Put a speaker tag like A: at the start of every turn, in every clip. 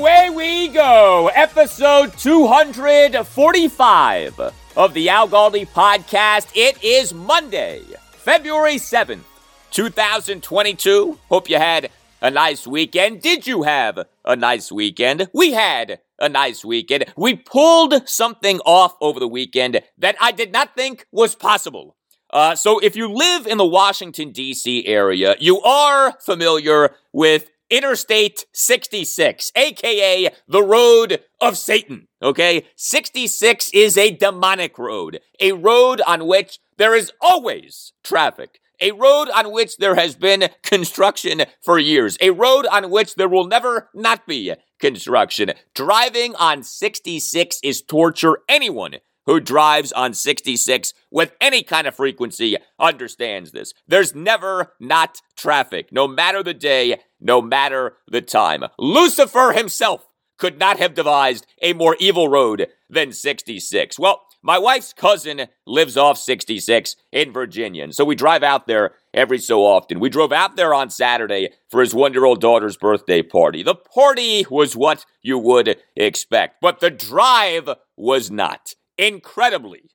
A: Away we go. Episode 245 of the Al Galdi podcast. It is Monday, February 7th, 2022. Hope you had a nice weekend. Did you have a nice weekend? We had a nice weekend. We pulled something off over the weekend that I did not think was possible. Uh, so if you live in the Washington, D.C. area, you are familiar with Interstate 66, aka the road of Satan. Okay? 66 is a demonic road, a road on which there is always traffic. A road on which there has been construction for years. A road on which there will never not be construction. Driving on 66 is torture. Anyone who drives on 66 with any kind of frequency understands this. There's never not traffic, no matter the day, no matter the time. Lucifer himself could not have devised a more evil road than 66. Well, my wife's cousin lives off 66 in Virginia, and so we drive out there every so often. We drove out there on Saturday for his one year old daughter's birthday party. The party was what you would expect, but the drive was not. Incredibly,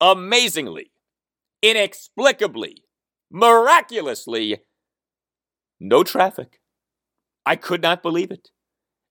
A: amazingly, inexplicably, miraculously, no traffic. I could not believe it.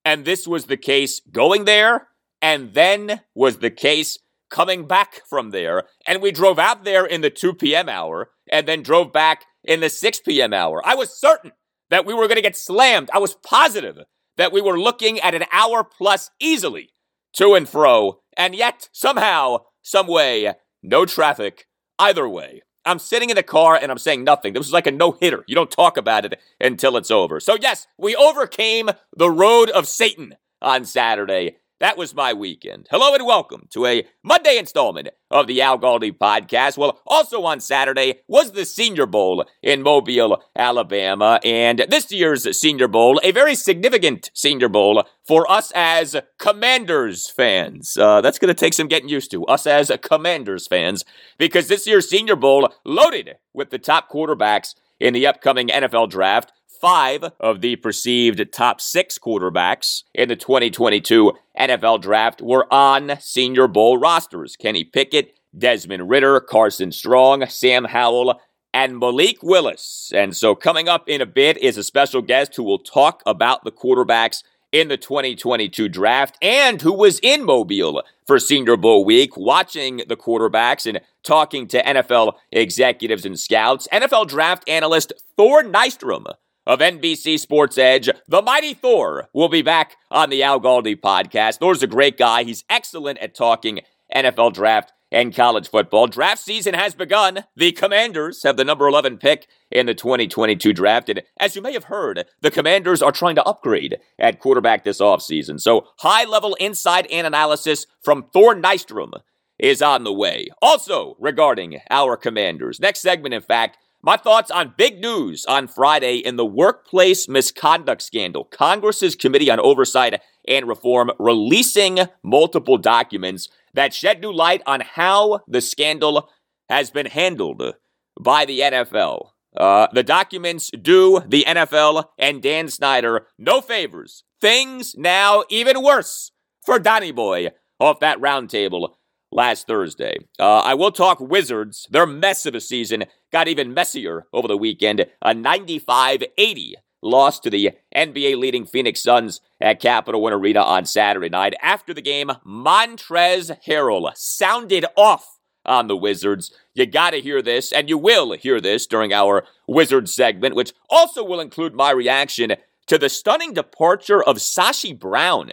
A: And this was the case going there, and then was the case coming back from there. And we drove out there in the 2 p.m. hour and then drove back in the 6 p.m. hour. I was certain that we were going to get slammed. I was positive that we were looking at an hour plus easily to and fro. And yet, somehow, some way, no traffic either way. I'm sitting in the car and I'm saying nothing. This was like a no hitter. You don't talk about it until it's over. So, yes, we overcame the road of Satan on Saturday. That was my weekend. Hello and welcome to a Monday installment of the Al Galdi podcast. Well, also on Saturday was the Senior Bowl in Mobile, Alabama. And this year's Senior Bowl, a very significant Senior Bowl for us as Commanders fans. Uh, that's going to take some getting used to, us as Commanders fans, because this year's Senior Bowl loaded with the top quarterbacks in the upcoming NFL draft five of the perceived top six quarterbacks in the 2022 NFL Draft were on Senior Bowl rosters. Kenny Pickett, Desmond Ridder, Carson Strong, Sam Howell, and Malik Willis. And so, coming up in a bit is a special guest who will talk about the quarterbacks in the 2022 draft and who was in Mobile for Senior Bowl week, watching the quarterbacks and talking to NFL executives and scouts. NFL draft analyst Thor Nystrom of NBC Sports Edge, the mighty Thor, will be back on the Al Galdi podcast. Thor's a great guy. He's excellent at talking NFL draft and college football. Draft season has begun. The Commanders have the number 11 pick in the 2022 draft. And as you may have heard, the Commanders are trying to upgrade at quarterback this offseason. So high level insight and analysis from Thor Nystrom is on the way. Also, regarding our Commanders, next segment, in fact, my thoughts on big news on Friday in the workplace misconduct scandal. Congress's Committee on Oversight and Reform releasing multiple documents that shed new light on how the scandal has been handled by the NFL. Uh, the documents do the NFL and Dan Snyder no favors. Things now even worse for Donny Boy off that roundtable last Thursday. Uh, I will talk Wizards. Their mess of a season got even messier over the weekend. A 95 80 loss to the NBA leading Phoenix Suns at Capital One Arena on Saturday night. After the game, Montrezl Harrell sounded off on the Wizards. You got to hear this, and you will hear this during our Wizards segment, which also will include my reaction to the stunning departure of Sashi Brown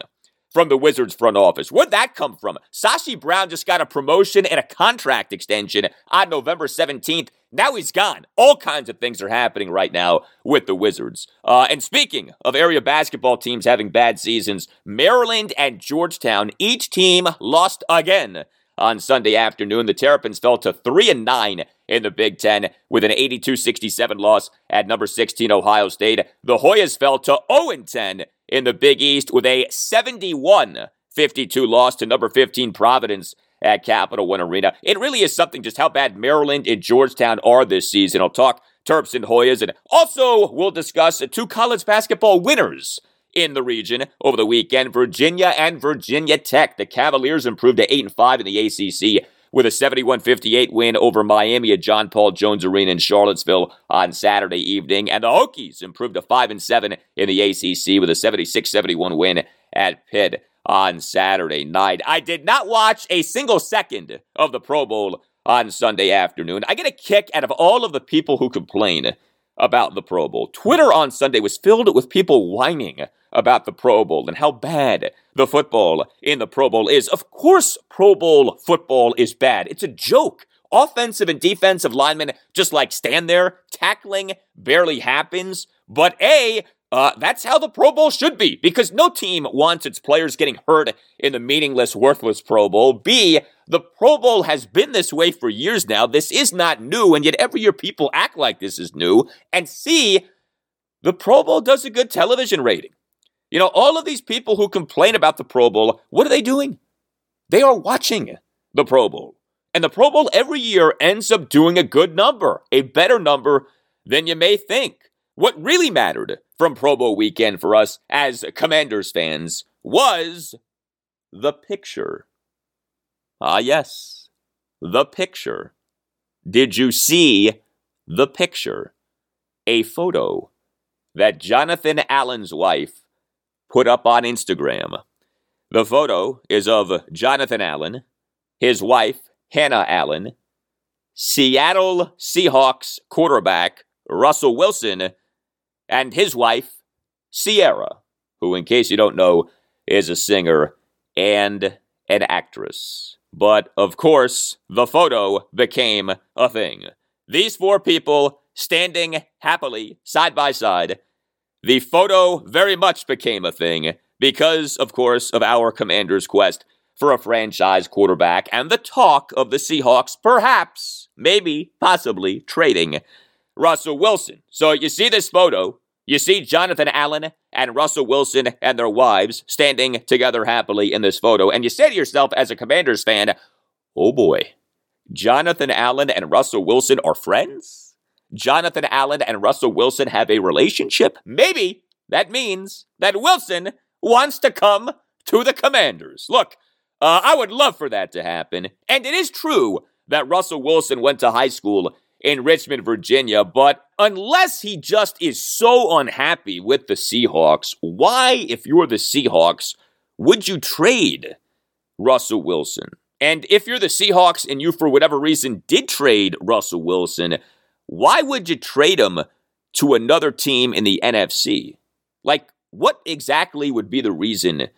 A: from the Wizards front office. Where'd that come from? Sashi Brown just got a promotion and a contract extension on November 17th. Now he's gone. All kinds of things are happening right now with the Wizards. Uh, and speaking of area basketball teams having bad seasons, Maryland and Georgetown, each team lost again on Sunday afternoon. The Terrapins fell to 3 and 9 in the Big 10 with an 82-67 loss at number 16 Ohio State. The Hoyas fell to 0 and 10 in the Big East with a 71 52 loss to number 15 Providence at Capital One Arena. It really is something just how bad Maryland and Georgetown are this season. I'll talk Terps and Hoyas, and also we'll discuss two college basketball winners in the region over the weekend. Virginia and Virginia Tech. The Cavaliers improved to 8 and 5 in the ACC with a 71-58 win over Miami at John Paul Jones Arena in Charlottesville on Saturday evening. And the Hokies improved to 5 and 7 in the ACC with a 76-71 win at Pitt on Saturday night. I did not watch a single second of the Pro Bowl on Sunday afternoon. I get a kick out of all of the people who complain about the Pro Bowl. Twitter on Sunday was filled with people whining about the Pro Bowl and how bad the football in the Pro Bowl is. Of course, Pro Bowl football is bad. It's a joke. Offensive and defensive linemen just like stand there. Tackling barely happens. But A, uh, that's how the Pro Bowl should be because no team wants its players getting hurt in the meaningless, worthless Pro Bowl. B, the Pro Bowl has been this way for years now. This is not new, and yet every year people act like this is new. And C, the Pro Bowl does a good television rating. You know, all of these people who complain about the Pro Bowl, what are they doing? They are watching the Pro Bowl. And the Pro Bowl every year ends up doing a good number, a better number than you may think. What really mattered from Pro Bowl weekend for us as Commanders fans was the picture. Ah, yes, the picture. Did you see the picture? A photo that Jonathan Allen's wife put up on Instagram. The photo is of Jonathan Allen, his wife, Hannah Allen, Seattle Seahawks quarterback Russell Wilson, and his wife, Ciara, who, in case you don't know, is a singer and an actress. But of course, the photo became a thing. These four people standing happily side by side. The photo very much became a thing because, of course, of our commander's quest for a franchise quarterback and the talk of the Seahawks perhaps, maybe, possibly trading Russell Wilson. So you see this photo, you see Jonathan Allen and Russell Wilson and their wives standing together happily in this photo, and you say to yourself as a Commanders fan, oh boy, Jonathan Allen and Russell Wilson are friends? Jonathan Allen and Russell Wilson have a relationship? Maybe that means that Wilson wants to come to the Commanders. Look, uh, I would love for that to happen. And it is true that Russell Wilson went to high school in Richmond, Virginia. But unless he just is so unhappy with the Seahawks, why, if you're the Seahawks, would you trade Russell Wilson? And if you're the Seahawks and you, for whatever reason, did trade Russell Wilson, why would you trade him to another team in the NFC? Like, what exactly would be the reason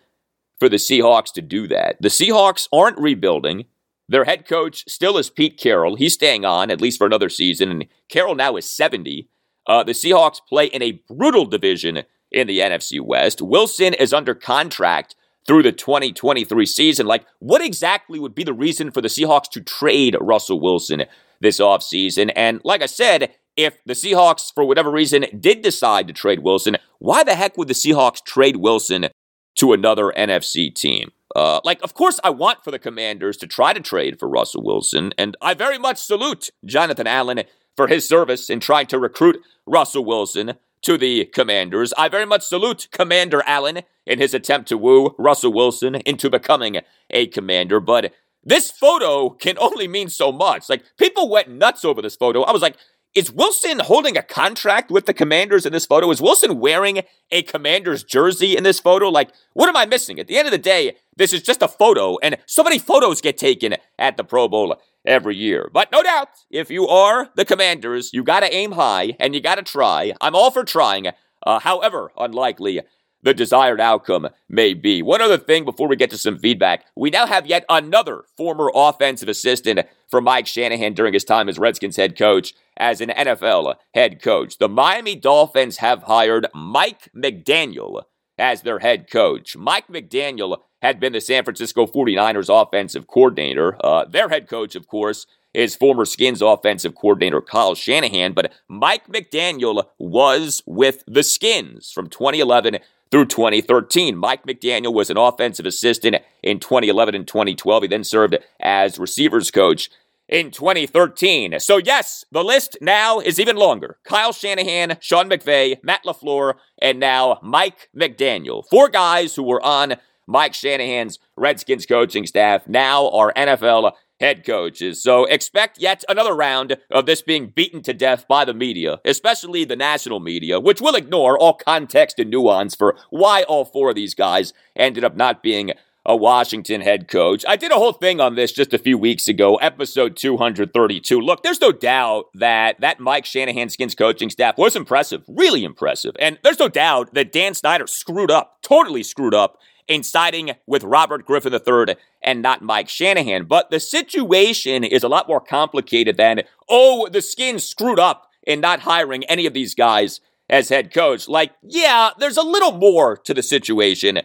A: for the Seahawks to do that? The Seahawks aren't rebuilding. Their head coach still is Pete Carroll. He's staying on at least for another season, and Carroll now is 70. Uh, the Seahawks play in a brutal division in the NFC West. Wilson is under contract through the 2023 season. Like, what exactly would be the reason for the Seahawks to trade Russell Wilson this offseason? And like I said, if the Seahawks, for whatever reason, did decide to trade Wilson, why the heck would the Seahawks trade Wilson to another NFC team. Uh, like, of course, I want for the Commanders to try to trade for Russell Wilson, and I very much salute Jonathan Allen for his service in trying to recruit Russell Wilson to the Commanders. I very much salute Commander Allen in his attempt to woo Russell Wilson into becoming a commander, but this photo can only mean so much. Like, people went nuts over this photo. I was like, is Wilson holding a contract with the Commanders in this photo? Is Wilson wearing a Commanders jersey in this photo? Like, what am I missing? At the end of the day, this is just a photo, and so many photos get taken at the Pro Bowl every year. But no doubt, if you are the Commanders, you got to aim high and you got to try. I'm all for trying, uh, however unlikely the desired outcome may be. One other thing before we get to some feedback we now have yet another former offensive assistant for Mike Shanahan during his time as Redskins head coach as an NFL head coach. The Miami Dolphins have hired Mike McDaniel as their head coach. Mike McDaniel had been the San Francisco 49ers offensive coordinator. Uh, their head coach, of course, is former Skins offensive coordinator Kyle Shanahan, but Mike McDaniel was with the Skins from 2011 through 2013. Mike McDaniel was an offensive assistant in 2011 and 2012. He then served as receivers coach in 2013. So, yes, the list now is even longer. Kyle Shanahan, Sean McVay, Matt LaFleur, and now Mike McDaniel. Four guys who were on Mike Shanahan's Redskins coaching staff now are NFL head coaches. So expect yet another round of this being beaten to death by the media, especially the national media, which will ignore all context and nuance for why all four of these guys ended up not being a Washington head coach. I did a whole thing on this just a few weeks ago, episode 232. Look, there's no doubt that that Mike Shanahan skins coaching staff was impressive, really impressive. And there's no doubt that Dan Snyder screwed up, totally screwed up in siding with Robert Griffin III and not Mike Shanahan. But the situation is a lot more complicated than, oh, the skin screwed up in not hiring any of these guys as head coach. Like, yeah, there's a little more to the situation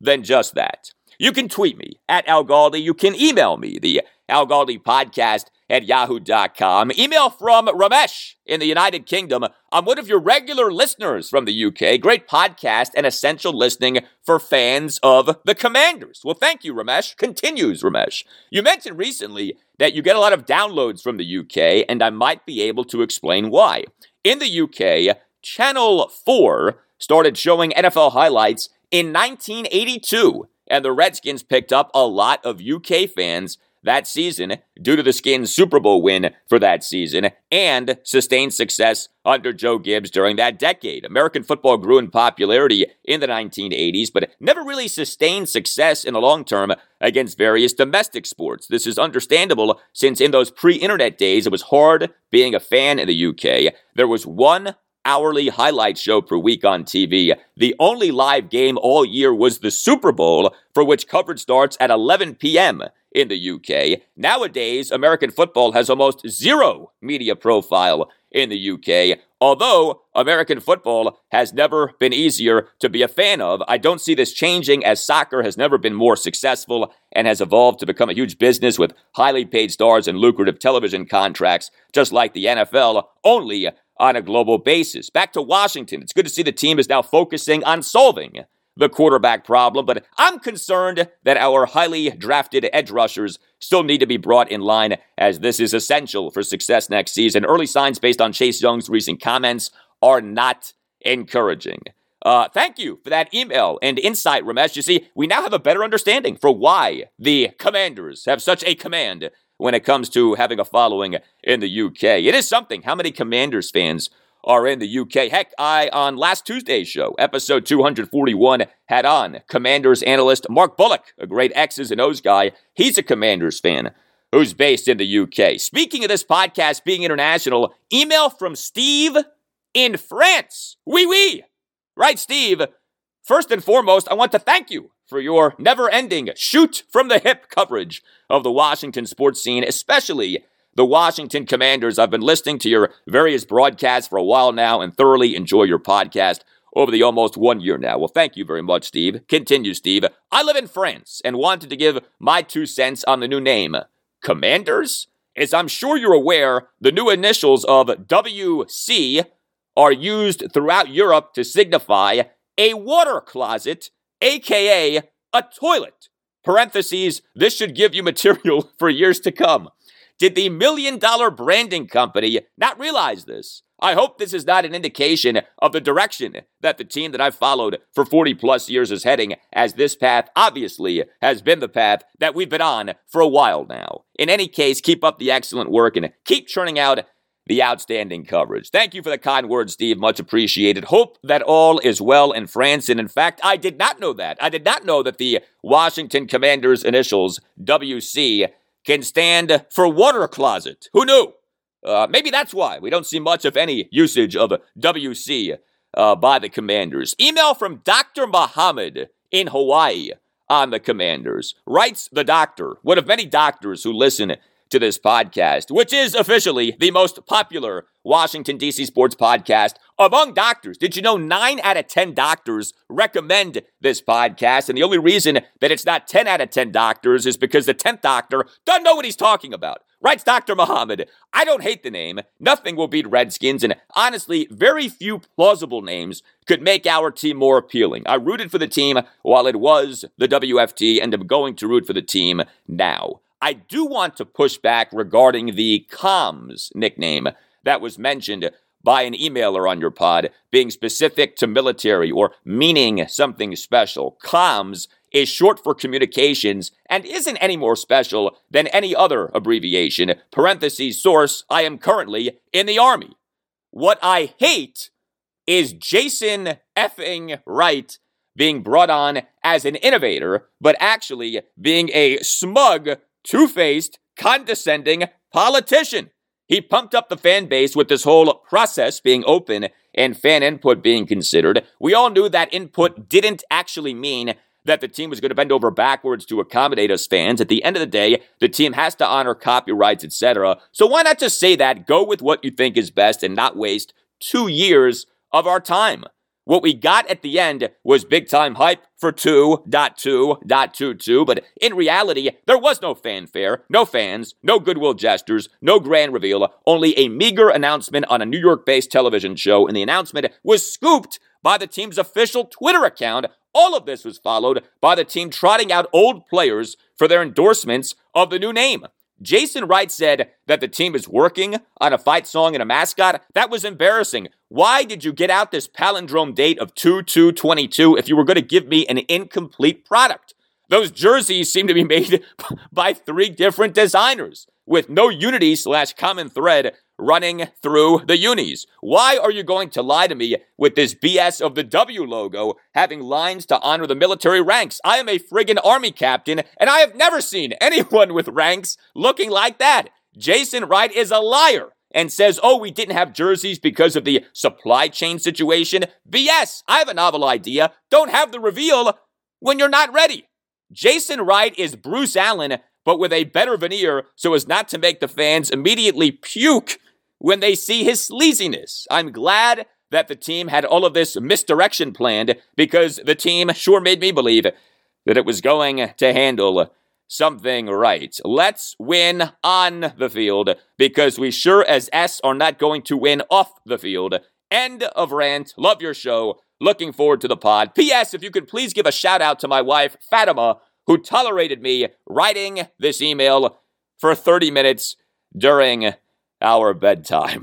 A: than just that. You can tweet me at Al Galdi. You can email me, the Al Galdi podcast at yahoo.com. Email from Ramesh in the United Kingdom. I'm one of your regular listeners from the UK. Great podcast and essential listening for fans of the Commanders. Well, thank you, Ramesh. Continues Ramesh. You mentioned recently that you get a lot of downloads from the UK, and I might be able to explain why. In the UK, Channel 4 started showing NFL highlights in 1982, and the Redskins picked up a lot of UK fans that season due to the Skins Super Bowl win for that season and sustained success under Joe Gibbs during that decade. American football grew in popularity in the 1980s, but never really sustained success in the long term against various domestic sports. This is understandable since in those pre internet days, it was hard being a fan in the UK. There was one hourly highlight show per week on TV. The only live game all year was the Super Bowl, for which coverage starts at 11 p.m in the UK. Nowadays, American football has almost zero media profile in the UK. Although American football has never been easier to be a fan of, I don't see this changing as soccer has never been more successful and has evolved to become a huge business with highly paid stars and lucrative television contracts, just like the NFL, only on a global basis. Back to Washington. It's good to see the team is now focusing on solving the quarterback problem, but I'm concerned that our highly drafted edge rushers still need to be brought in line as this is essential for success next season. Early signs based on Chase Young's recent comments are not encouraging. Uh, thank you for that email and insight, Ramesh. You see, we now have a better understanding for why the commanders have such a command when it comes to having a following in the UK. It is something. How many commanders fans are in the UK. Heck, I, on last Tuesday's show, episode 241, had on Commanders analyst Mark Bullock, a great X's and O's guy. He's a Commanders fan who's based in the UK. Speaking of this podcast being international, email from Steve in France. Oui, oui. Right, Steve. First and foremost, I want to thank you for your never ending shoot from the hip coverage of the Washington sports scene, especially the Washington Commanders. I've been listening to your various broadcasts for a while now and thoroughly enjoy your podcast over the almost one year now. Well, thank you very much, Steve. Continue, Steve. I live in France and wanted to give my two cents on the new name, Commanders. As I'm sure you're aware, the new initials of WC are used throughout Europe to signify a water closet aka a toilet. Parentheses, this should give you material for years to come. Did the million dollar branding company not realize this? I hope this is not an indication of the direction that the team that I've followed for 40 plus years is heading, as this path obviously has been the path that we've been on for a while now. In any case, keep up the excellent work and keep churning out the outstanding coverage. Thank you for the kind words, Steve. Much appreciated. Hope that all is well in France. And in fact, I did not know that. I did not know that the Washington Commanders initials, WC, can stand for water closet. Who knew? Uh, maybe that's why we don't see much of any usage of WC uh, by the commanders. Email from Dr. Muhammad in Hawaii on the commanders. Writes the doctor, one of many doctors who listen to this podcast, which is officially the most popular Washington, D.C. sports podcast among doctors. Did you know nine out of 10 doctors recommend this podcast? And the only reason that it's not 10 out of 10 doctors is because the 10th doctor doesn't know what he's talking about. Writes Dr. Muhammad. I don't hate the name. Nothing will beat Redskins. And honestly, very few plausible names could make our team more appealing. I rooted for the team while it was the WFT and am going to root for the team now. I do want to push back regarding the comms nickname that was mentioned by an emailer on your pod being specific to military or meaning something special. Comms is short for communications and isn't any more special than any other abbreviation. Parentheses source, I am currently in the Army. What I hate is Jason effing Wright being brought on as an innovator, but actually being a smug two faced, condescending politician. He pumped up the fan base with this whole process being open and fan input being considered. We all knew that input didn't actually mean that the team was going to bend over backwards to accommodate us fans. At the end of the day, the team has to honor copyrights, etc. So why not just say that, go with what you think is best and not waste 2 years of our time? What we got at the end was big time hype for 2.2.22, but in reality, there was no fanfare, no fans, no goodwill gestures, no grand reveal, only a meager announcement on a New York based television show, and the announcement was scooped by the team's official Twitter account. All of this was followed by the team trotting out old players for their endorsements of the new name. Jason Wright said that the team is working on a fight song and a mascot. That was embarrassing. Why did you get out this palindrome date of 2 2 22 if you were going to give me an incomplete product? Those jerseys seem to be made by three different designers with no unity slash common thread running through the unis. Why are you going to lie to me with this BS of the W logo having lines to honor the military ranks? I am a friggin' army captain and I have never seen anyone with ranks looking like that. Jason Wright is a liar and says, oh, we didn't have jerseys because of the supply chain situation. BS. I have a novel idea. Don't have the reveal when you're not ready. Jason Wright is Bruce Allen, but with a better veneer so as not to make the fans immediately puke when they see his sleaziness. I'm glad that the team had all of this misdirection planned because the team sure made me believe that it was going to handle something right. Let's win on the field because we sure as S are not going to win off the field. End of rant. Love your show. Looking forward to the pod. P.S. If you could please give a shout out to my wife, Fatima, who tolerated me writing this email for 30 minutes during our bedtime.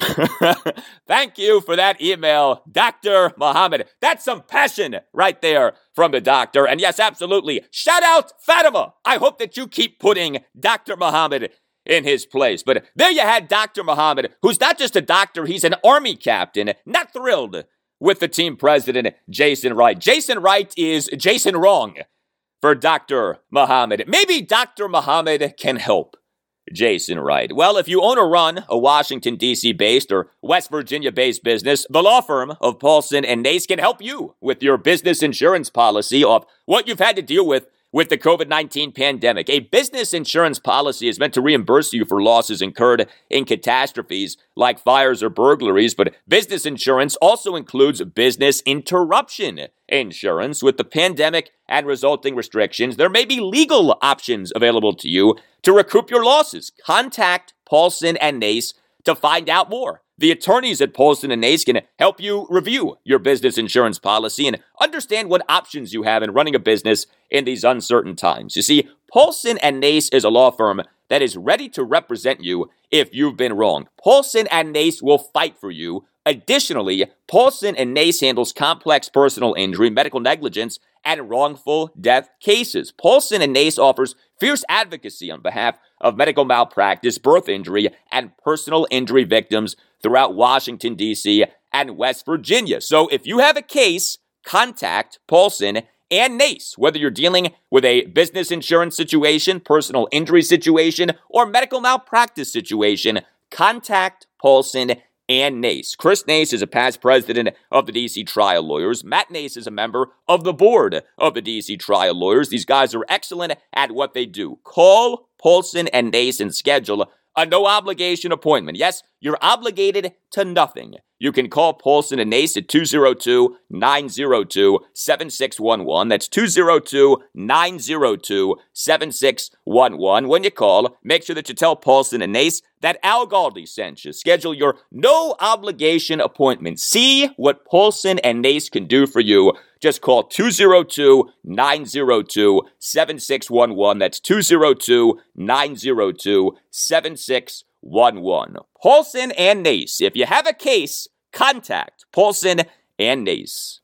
A: Thank you for that email, Dr. Muhammad. That's some passion right there from the doctor. And yes, absolutely. Shout out Fatima. I hope that you keep putting Dr. Muhammad in his place. But there you had Dr. Muhammad, who's not just a doctor, he's an army captain. Not thrilled with the team president, Jason Wright. Jason Wright is Jason wrong for Dr. Muhammad. Maybe Dr. Muhammad can help. Jason Wright. Well, if you own or run a Washington, D.C. based or West Virginia based business, the law firm of Paulson and Nace can help you with your business insurance policy of what you've had to deal with with the COVID 19 pandemic. A business insurance policy is meant to reimburse you for losses incurred in catastrophes like fires or burglaries, but business insurance also includes business interruption insurance. With the pandemic and resulting restrictions, there may be legal options available to you to recoup your losses. Contact Paulson and Nace to find out more. The attorneys at Paulson and Nace can help you review your business insurance policy and understand what options you have in running a business in these uncertain times. You see, Paulson and Nace is a law firm that is ready to represent you if you've been wrong. Paulson and Nace will fight for you. Additionally, Paulson and Nace handles complex personal injury, medical negligence, and wrongful death cases. Paulson and Nace offers fierce advocacy on behalf of medical malpractice, birth injury, and personal injury victims throughout Washington, D.C. and West Virginia. So if you have a case, contact Paulson and NACE, whether you're dealing with a business insurance situation, personal injury situation, or medical malpractice situation, contact Paulson and Nace. Chris Nace is a past president of the DC Trial Lawyers. Matt Nace is a member of the board of the DC Trial Lawyers. These guys are excellent at what they do. Call Paulson and Nace and schedule a no obligation appointment. Yes, you're obligated to nothing. You can call Paulson and Nace at 202 902 7611. That's 202 902 7611. When you call, make sure that you tell Paulson and Nace that Al Galdi sent you. Schedule your no obligation appointment. See what Paulson and Nace can do for you. Just call 202 902 7611. That's 202 902 7611. Paulson and Nace. If you have a case, contact Paulson and Nace.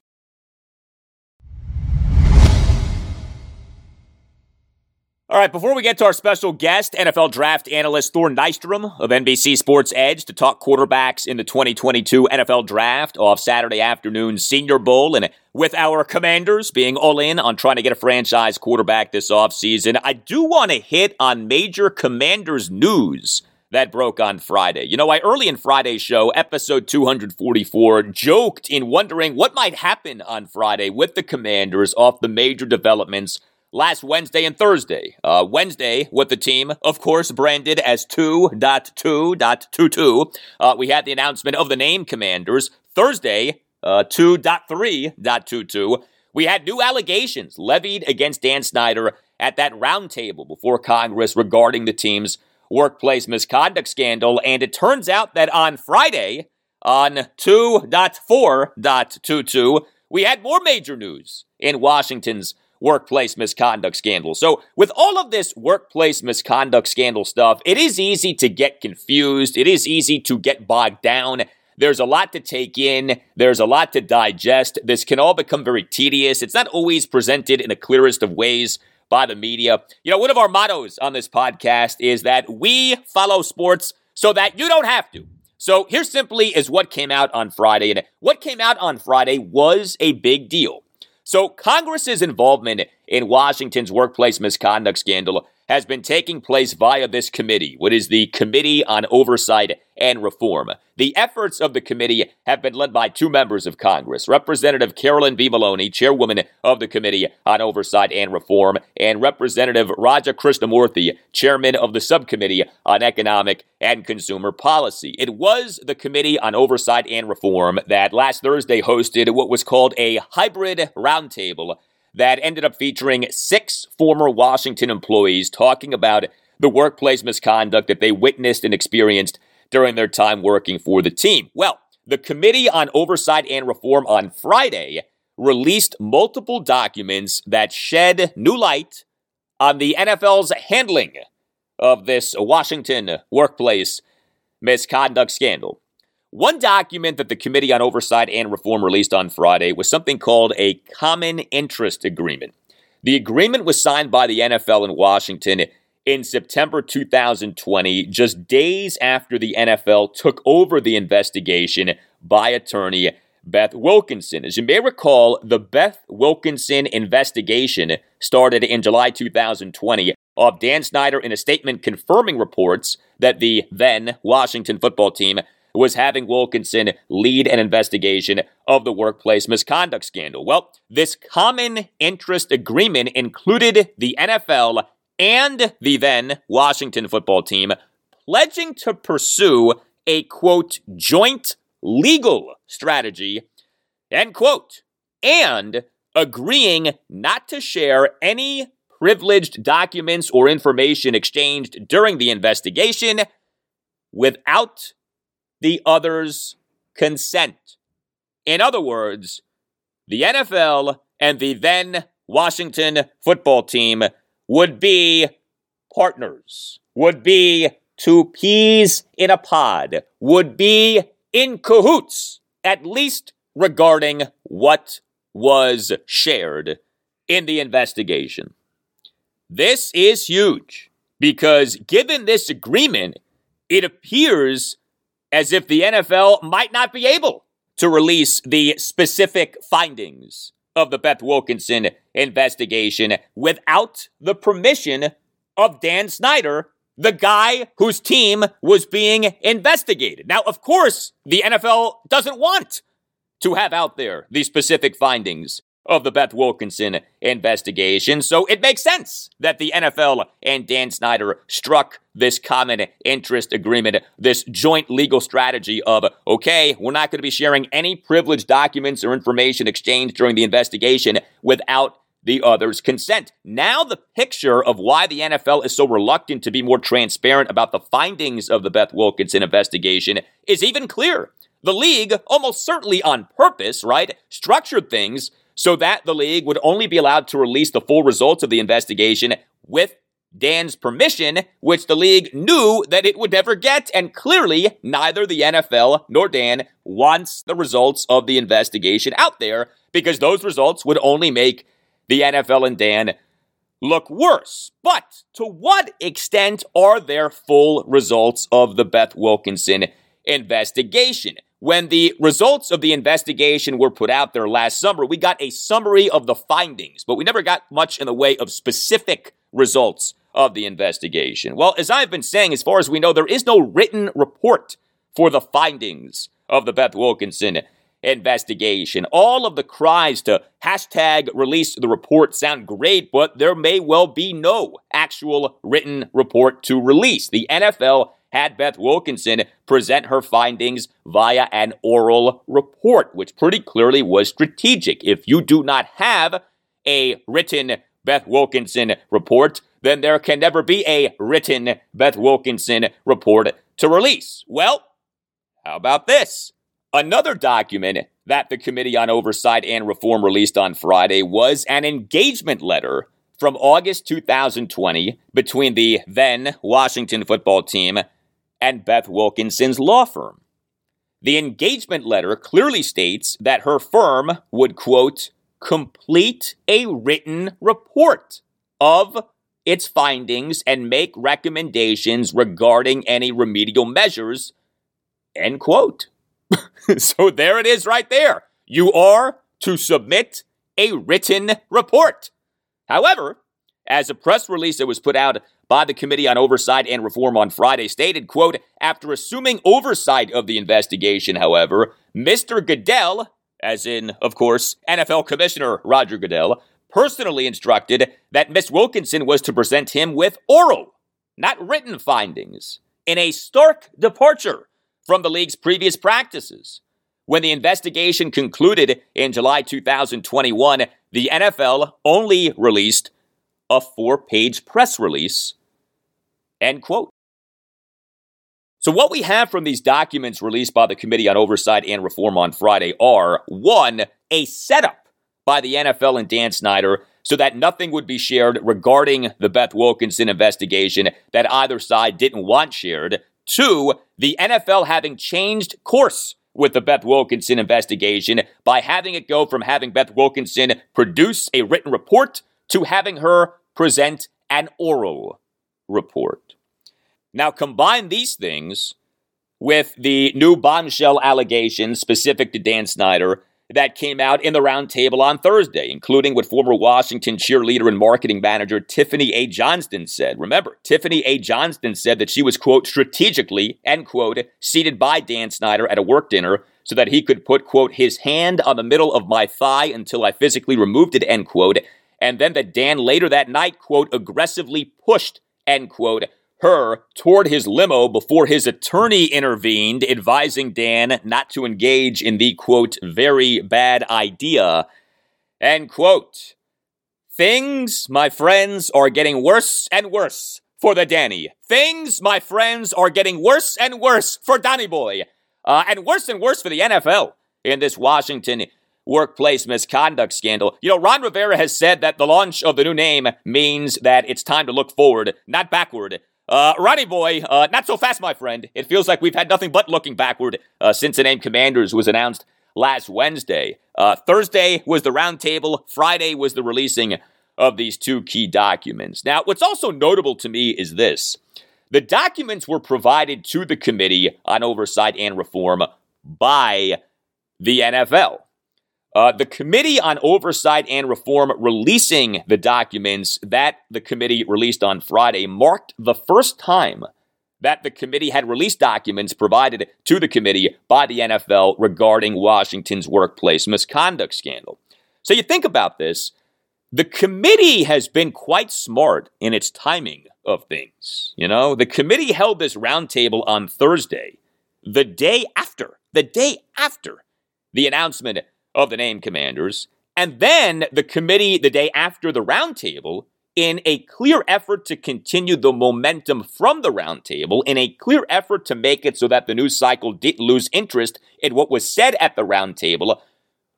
A: All right, before we get to our special guest, NFL draft analyst Thor Nystrom of NBC Sports Edge to talk quarterbacks in the 2022 NFL draft off Saturday afternoon Senior Bowl and with our commanders being all in on trying to get a franchise quarterback this offseason, I do want to hit on major commanders news that broke on Friday. You know, I early in Friday's show, episode 244, joked in wondering what might happen on Friday with the commanders off the major developments last Wednesday and Thursday. Uh, Wednesday, with the team, of course, branded as 2.2.22. Uh, we had the announcement of the name Commanders. Thursday, uh, 2.3.22. We had new allegations levied against Dan Snyder at that roundtable before Congress regarding the team's workplace misconduct scandal. And it turns out that on Friday, on 2.4.22, we had more major news in Washington's workplace misconduct scandal. So, with all of this workplace misconduct scandal stuff, it is easy to get confused. It is easy to get bogged down. There's a lot to take in. There's a lot to digest. This can all become very tedious. It's not always presented in the clearest of ways by the media. You know, one of our mottos on this podcast is that we follow sports so that you don't have to. So here simply is what came out on Friday. And what came out on Friday was a big deal. So, Congress's involvement in Washington's workplace misconduct scandal has been taking place via this committee, what is the Committee on Oversight and Reform. The efforts of the committee have been led by two members of Congress, Representative Carolyn B. Maloney, chairwoman of the Committee on Oversight and Reform, and Representative Raja Krishnamoorthi, chairman of the Subcommittee on Economic and Consumer Policy. It was the Committee on Oversight and Reform that last Thursday hosted what was called a hybrid roundtable that ended up featuring six former Washington employees talking about the workplace misconduct that they witnessed and experienced during their time working for the team. Well, the Committee on Oversight and Reform on Friday released multiple documents that shed new light on the NFL's handling of this Washington workplace misconduct scandal. One document that the Committee on Oversight and Reform released on Friday was something called a Common Interest Agreement. The agreement was signed by the NFL in Washington in September 2020, just days after the NFL took over the investigation by attorney Beth Wilkinson. As you may recall, the Beth Wilkinson investigation started in July 2020 of Dan Snyder in a statement confirming reports that the then Washington football team was having Wilkinson lead an investigation of the workplace misconduct scandal. Well, this common interest agreement included the NFL and the then Washington football team pledging to pursue a quote, joint legal strategy, end quote, and agreeing not to share any privileged documents or information exchanged during the investigation without the other's consent. In other words, the NFL and the then Washington football team would be partners, would be two peas in a pod, would be in cahoots, at least regarding what was shared in the investigation. This is huge because given this agreement, it appears as if the NFL might not be able to release the specific findings of the Beth Wilkinson investigation without the permission of Dan Snyder, the guy whose team was being investigated. Now, of course, the NFL doesn't want to have out there these specific findings of the Beth Wilkinson investigation. So it makes sense that the NFL and Dan Snyder struck this common interest agreement, this joint legal strategy of, okay, we're not going to be sharing any privileged documents or information exchanged during the investigation without the other's consent. Now, the picture of why the NFL is so reluctant to be more transparent about the findings of the Beth Wilkinson investigation is even clearer. The league, almost certainly on purpose, right, structured things so that the league would only be allowed to release the full results of the investigation with Dan's permission, which the league knew that it would never get. And clearly, neither the NFL nor Dan wants the results of the investigation out there because those results would only make the NFL and Dan look worse. But to what extent are there full results of the Beth Wilkinson investigation? When the results of the investigation were put out there last summer, we got a summary of the findings, but we never got much in the way of specific results of the investigation. Well, as I've been saying, as far as we know, there is no written report for the findings of the Beth Wilkinson investigation. All of the cries to hashtag release the report sound great, but there may well be no actual written report to release. The NFL had Beth Wilkinson present her findings via an oral report, which pretty clearly was strategic. If you do not have a written Beth Wilkinson report, then there can never be a written Beth Wilkinson report to release. Well, how about this? Another document that the Committee on Oversight and Reform released on Friday was an engagement letter from August 2020 between the then Washington football team and Beth Wilkinson's law firm. The engagement letter clearly states that her firm would, quote, complete a written report of its findings and make recommendations regarding any remedial measures, end quote. so there it is right there. You are to submit a written report. However, as a press release that was put out by the Committee on Oversight and Reform on Friday stated, quote, after assuming oversight of the investigation, however, Mr. Goodell, as in, of course, NFL Commissioner Roger Goodell, personally instructed that Miss Wilkinson was to present him with oral, not written findings, in a stark departure from the league's previous practices. When the investigation concluded in July 2021, the NFL only released a four page press release End quote. So, what we have from these documents released by the Committee on Oversight and Reform on Friday are one, a setup by the NFL and Dan Snyder so that nothing would be shared regarding the Beth Wilkinson investigation that either side didn't want shared. Two, the NFL having changed course with the Beth Wilkinson investigation by having it go from having Beth Wilkinson produce a written report to having her present an oral report. Now, combine these things with the new bombshell allegations specific to Dan Snyder that came out in the roundtable on Thursday, including what former Washington cheerleader and marketing manager Tiffany A. Johnston said. Remember, Tiffany A. Johnston said that she was, quote, strategically, end quote, seated by Dan Snyder at a work dinner so that he could put, quote, his hand on the middle of my thigh until I physically removed it, end quote. And then that Dan later that night, quote, aggressively pushed end quote, her toward his limo before his attorney intervened, advising Dan not to engage in the quote, very bad idea, end quote. Things, my friends, are getting worse and worse for the Danny. Things, my friends, are getting worse and worse for Danny Boy. Uh, and worse and worse for the NFL in this Washington workplace misconduct scandal. You know, Ron Rivera has said that the launch of the new name means that it's time to look forward, not backward. Uh, Ronnie Boy, uh, not so fast, my friend. It feels like we've had nothing but looking backward uh, since the name Commanders was announced last Wednesday. Uh, Thursday was the roundtable. Friday was the releasing of these two key documents. Now, what's also notable to me is this. The documents were provided to the Committee on Oversight and Reform by the NFL. Uh, the Committee on Oversight and Reform releasing the documents that the committee released on Friday marked the first time that the committee had released documents provided to the committee by the NFL regarding Washington's workplace misconduct scandal. So you think about this. The committee has been quite smart in its timing of things. You know, the committee held this roundtable on Thursday, the day after, the day after the announcement of the name commanders. And then the committee, the day after the roundtable, in a clear effort to continue the momentum from the roundtable, in a clear effort to make it so that the news cycle didn't lose interest in what was said at the roundtable,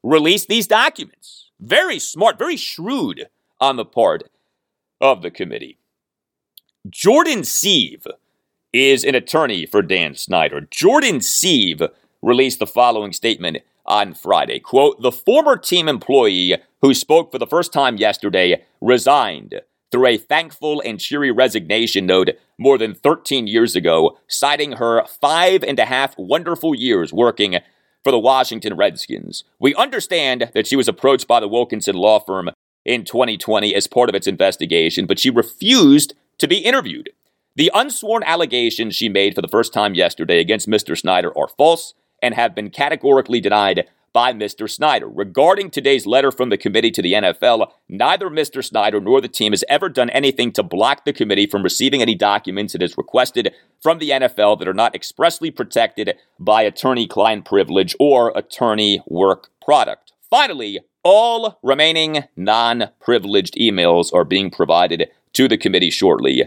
A: released these documents. Very smart, very shrewd on the part of the committee. Jordan Siev is an attorney for Dan Snyder. Jordan Siev released the following statement on Friday. Quote, the former team employee who spoke for the first time yesterday resigned through a thankful and cheery resignation note more than 13 years ago, citing her five and a half wonderful years working for the Washington Redskins. We understand that she was approached by the Wilkinson law firm in 2020 as part of its investigation, but she refused to be interviewed. The unsworn allegations she made for the first time yesterday against Mr. Snyder are false and have been categorically denied by Mr. Snyder. Regarding today's letter from the committee to the NFL, neither Mr. Snyder nor the team has ever done anything to block the committee from receiving any documents it has requested from the NFL that are not expressly protected by attorney client privilege or attorney work product. Finally, all remaining non privileged emails are being provided to the committee shortly.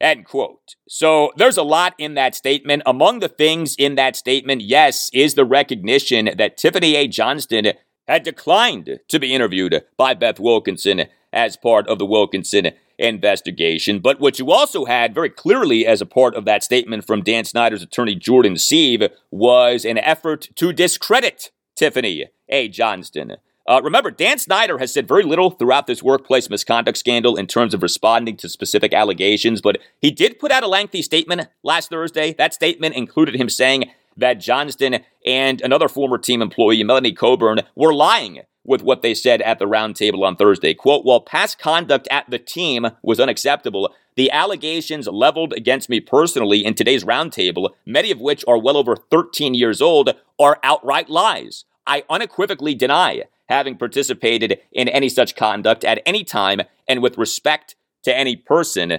A: End quote. So there's a lot in that statement. Among the things in that statement, yes, is the recognition that Tiffani A. Johnston had declined to be interviewed by Beth Wilkinson as part of the Wilkinson investigation. But what you also had very clearly as a part of that statement from Dan Snyder's attorney Jordan Siev was an effort to discredit Tiffani A. Johnston. Uh, remember, Dan Snyder has said very little throughout this workplace misconduct scandal in terms of responding to specific allegations, but he did put out a lengthy statement last Thursday. That statement included him saying that Johnston and another former team employee, Melanie Coburn, were lying with what they said at the roundtable on Thursday. Quote, while past conduct at the team was unacceptable, the allegations leveled against me personally in today's roundtable, many of which are well over 13 years old, are outright lies. I unequivocally deny having participated in any such conduct at any time and with respect to any person.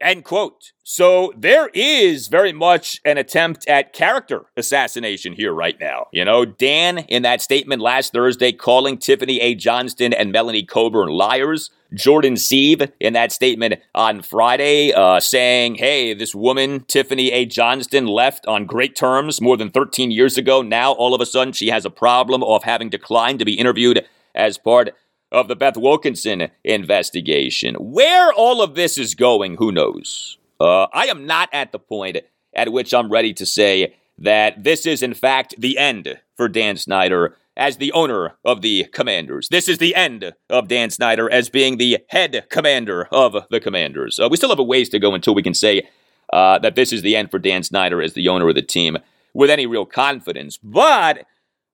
A: End quote. So there is very much an attempt at character assassination here right now. You know, Dan in that statement last Thursday calling Tiffani A. Johnston and Melanie Coburn liars. Jordan Siev in that statement on Friday uh, saying, hey, this woman, Tiffani A. Johnston, left on great terms more than 13 years ago. Now all of a sudden she has a problem of having declined to be interviewed as part of the Beth Wilkinson investigation. Where all of this is going, who knows? Uh, I am not at the point at which I'm ready to say that this is, in fact, the end for Dan Snyder as the owner of the Commanders. This is the end of Dan Snyder as being the head commander of the Commanders. Uh, we still have a ways to go until we can say uh, that this is the end for Dan Snyder as the owner of the team with any real confidence. But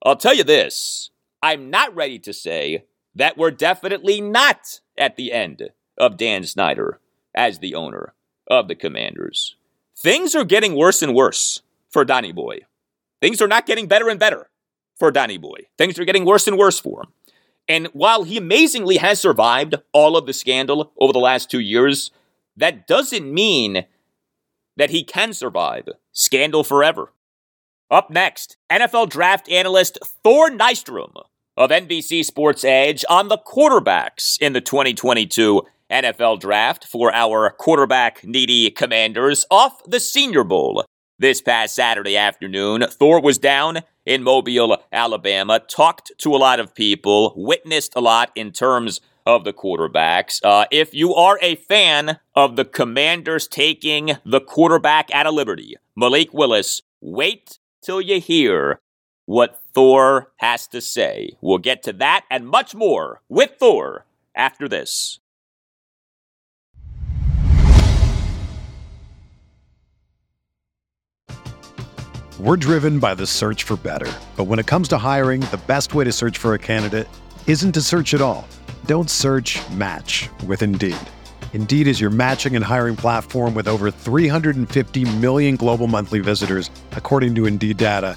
A: I'll tell you this I'm not ready to say that we're definitely not at the end of Dan Snyder as the owner of the Commanders. Things are getting worse and worse for Donnie Boy. Things are not getting better and better for Donnie Boy. Things are getting worse and worse for him. And while he amazingly has survived all of the scandal over the last two years, that doesn't mean that he can survive scandal forever. Up next, NFL draft analyst Thor Nystrom of NBC Sports Edge on the quarterbacks in the 2022 NFL Draft for our quarterback needy commanders off the Senior Bowl this past Saturday afternoon. Thor was down in Mobile, Alabama, talked to a lot of people, witnessed a lot in terms of the quarterbacks. Uh, if you are a fan of the Commanders taking the quarterback out of Liberty, Malik Willis, wait till you hear what Thor has to say. We'll get to that and much more with Thor after this.
B: We're driven by the search for better. But when it comes to hiring, the best way to search for a candidate isn't to search at all. Don't search match with Indeed. Indeed is your matching and hiring platform with over 350 million global monthly visitors, according to Indeed data,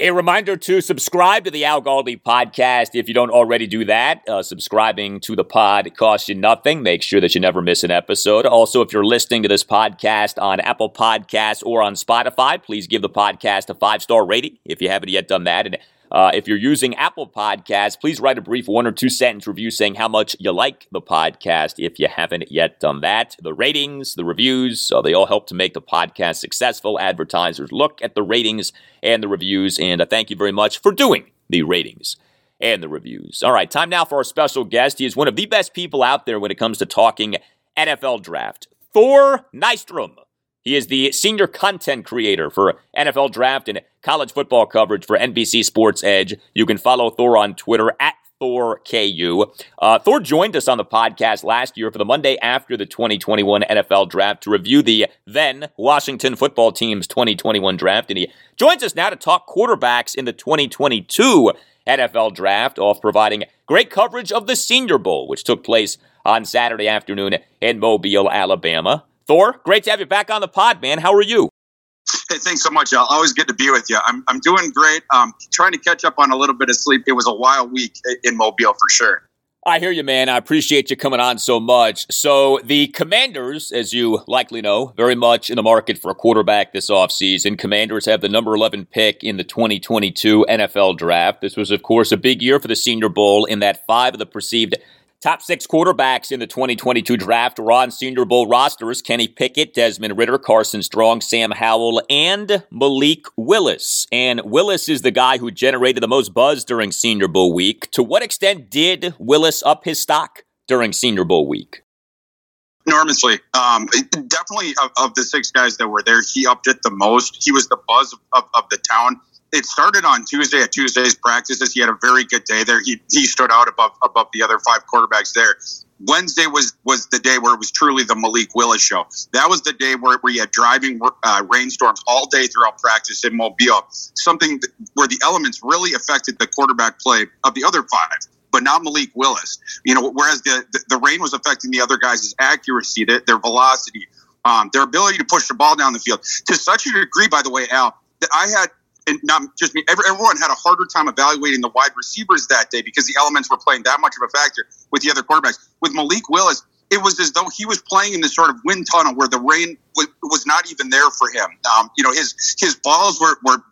A: A reminder to subscribe to the Al Galdi podcast if you don't already do that. Uh, subscribing to the pod costs you nothing. Make sure that you never miss an episode. Also, if you're listening to this podcast on Apple Podcasts or on Spotify, please give the podcast a five star rating if you haven't yet done that. And uh, if you're using Apple Podcasts, please write a brief one or two sentence review saying how much you like the podcast if you haven't yet done that. The ratings, the reviews, uh, they all help to make the podcast successful. Advertisers look at the ratings and the reviews, and I thank you very much for doing the ratings and the reviews. All right, time now for our special guest. He is one of the best people out there when it comes to talking NFL draft. Thor Nystrom. He is the senior content creator for NFL draft and college football coverage for NBC Sports Edge. You can follow Thor on Twitter at ThorKU. Uh, Thor joined us on the podcast last year for the Monday after the 2021 NFL draft to review the then Washington football team's 2021 draft. And he joins us now to talk quarterbacks in the 2022 NFL draft, off providing great coverage of the Senior Bowl, which took place on Saturday afternoon in Mobile, Alabama. Thor, great to have you back on the pod, man. How are you?
C: Hey, thanks so much, Al. Always good to be with you. I'm, I'm doing great. Um, trying to catch up on a little bit of sleep. It was a wild week in Mobile for sure.
A: I hear you, man. I appreciate you coming on so much. So, the Commanders, as you likely know, very much in the market for a quarterback this offseason. Commanders have the number 11 pick in the 2022 NFL Draft. This was, of course, a big year for the Senior Bowl in that five of the perceived Top six quarterbacks in the 2022 draft are on Senior Bowl rosters Kenny Pickett, Desmond Ridder, Carson Strong, Sam Howell, and Malik Willis. And Willis is the guy who generated the most buzz during Senior Bowl week. To what extent did Willis up his stock during Senior Bowl week?
C: enormously. Um, definitely of, of, the six guys that were there, he upped it the most. He was the buzz of, of, of the town it started on Tuesday at Tuesday's practices. He had a very good day there. He, he stood out above above the other five quarterbacks there. Wednesday was was the day where it was truly the Malik Willis show. That was the day where, we had driving uh, rainstorms all day throughout practice in Mobile. Something where the elements really affected the quarterback play of the other five, but not Malik Willis. You know, whereas the the, the rain was affecting the other guys' accuracy, their, their velocity, um, their ability to push the ball down the field to such a degree. By the way, Al, that I had and not just me, everyone had a harder time evaluating the wide receivers that day because the elements were playing that much of a factor with the other quarterbacks. With Malik Willis, it was as though he was playing in this sort of wind tunnel where the rain was not even there for him. Um, you know, his his balls were, were,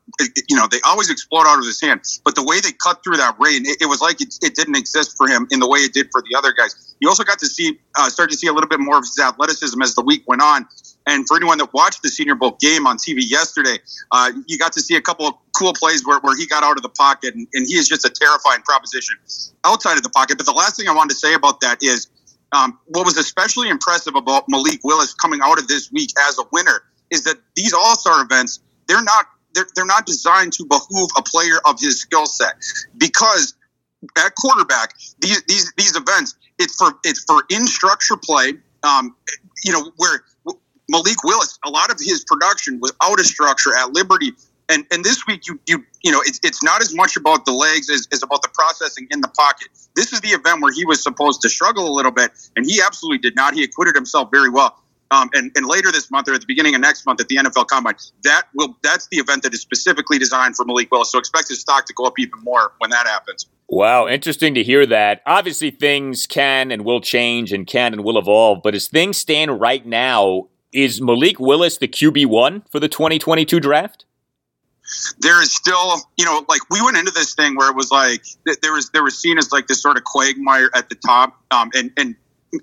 C: you know, they always explode out of his hand, but the way they cut through that rain, it, it was like it, it, didn't exist for him in the way it did for the other guys. You also got to see, uh, start to see a little bit more of his athleticism as the week went on. And for anyone that watched the Senior Bowl game on TV yesterday, uh, you got to see a couple of cool plays where, where he got out of the pocket, and, and he is just a terrifying proposition outside of the pocket. But the last thing I wanted to say about that is um, what was especially impressive about Malik Willis coming out of this week as a winner is that these All Star events, they're not they're, they're not designed to behoove a player of his skill set because at quarterback, these these these events, it's for it's for in structure play. Um, you know where Malik Willis, a lot of his production was out of structure at Liberty. And, and this week you you you know it's, it's not as much about the legs as, as about the processing in the pocket. This is the event where he was supposed to struggle a little bit, and he absolutely did not. He acquitted himself very well. Um, and, and later this month or at the beginning of next month at the NFL Combine, that will that's the event that is specifically designed for Malik Willis. So expect his stock to go up even more when that happens.
A: Wow, interesting to hear that. Obviously, things can and will change and can and will evolve, but as things stand right now, is Malik Willis the QB1 for the 2022 draft?
C: There is still, you know, like we went into this thing where it was like there was there was seen as like this sort of quagmire at the top, um, and and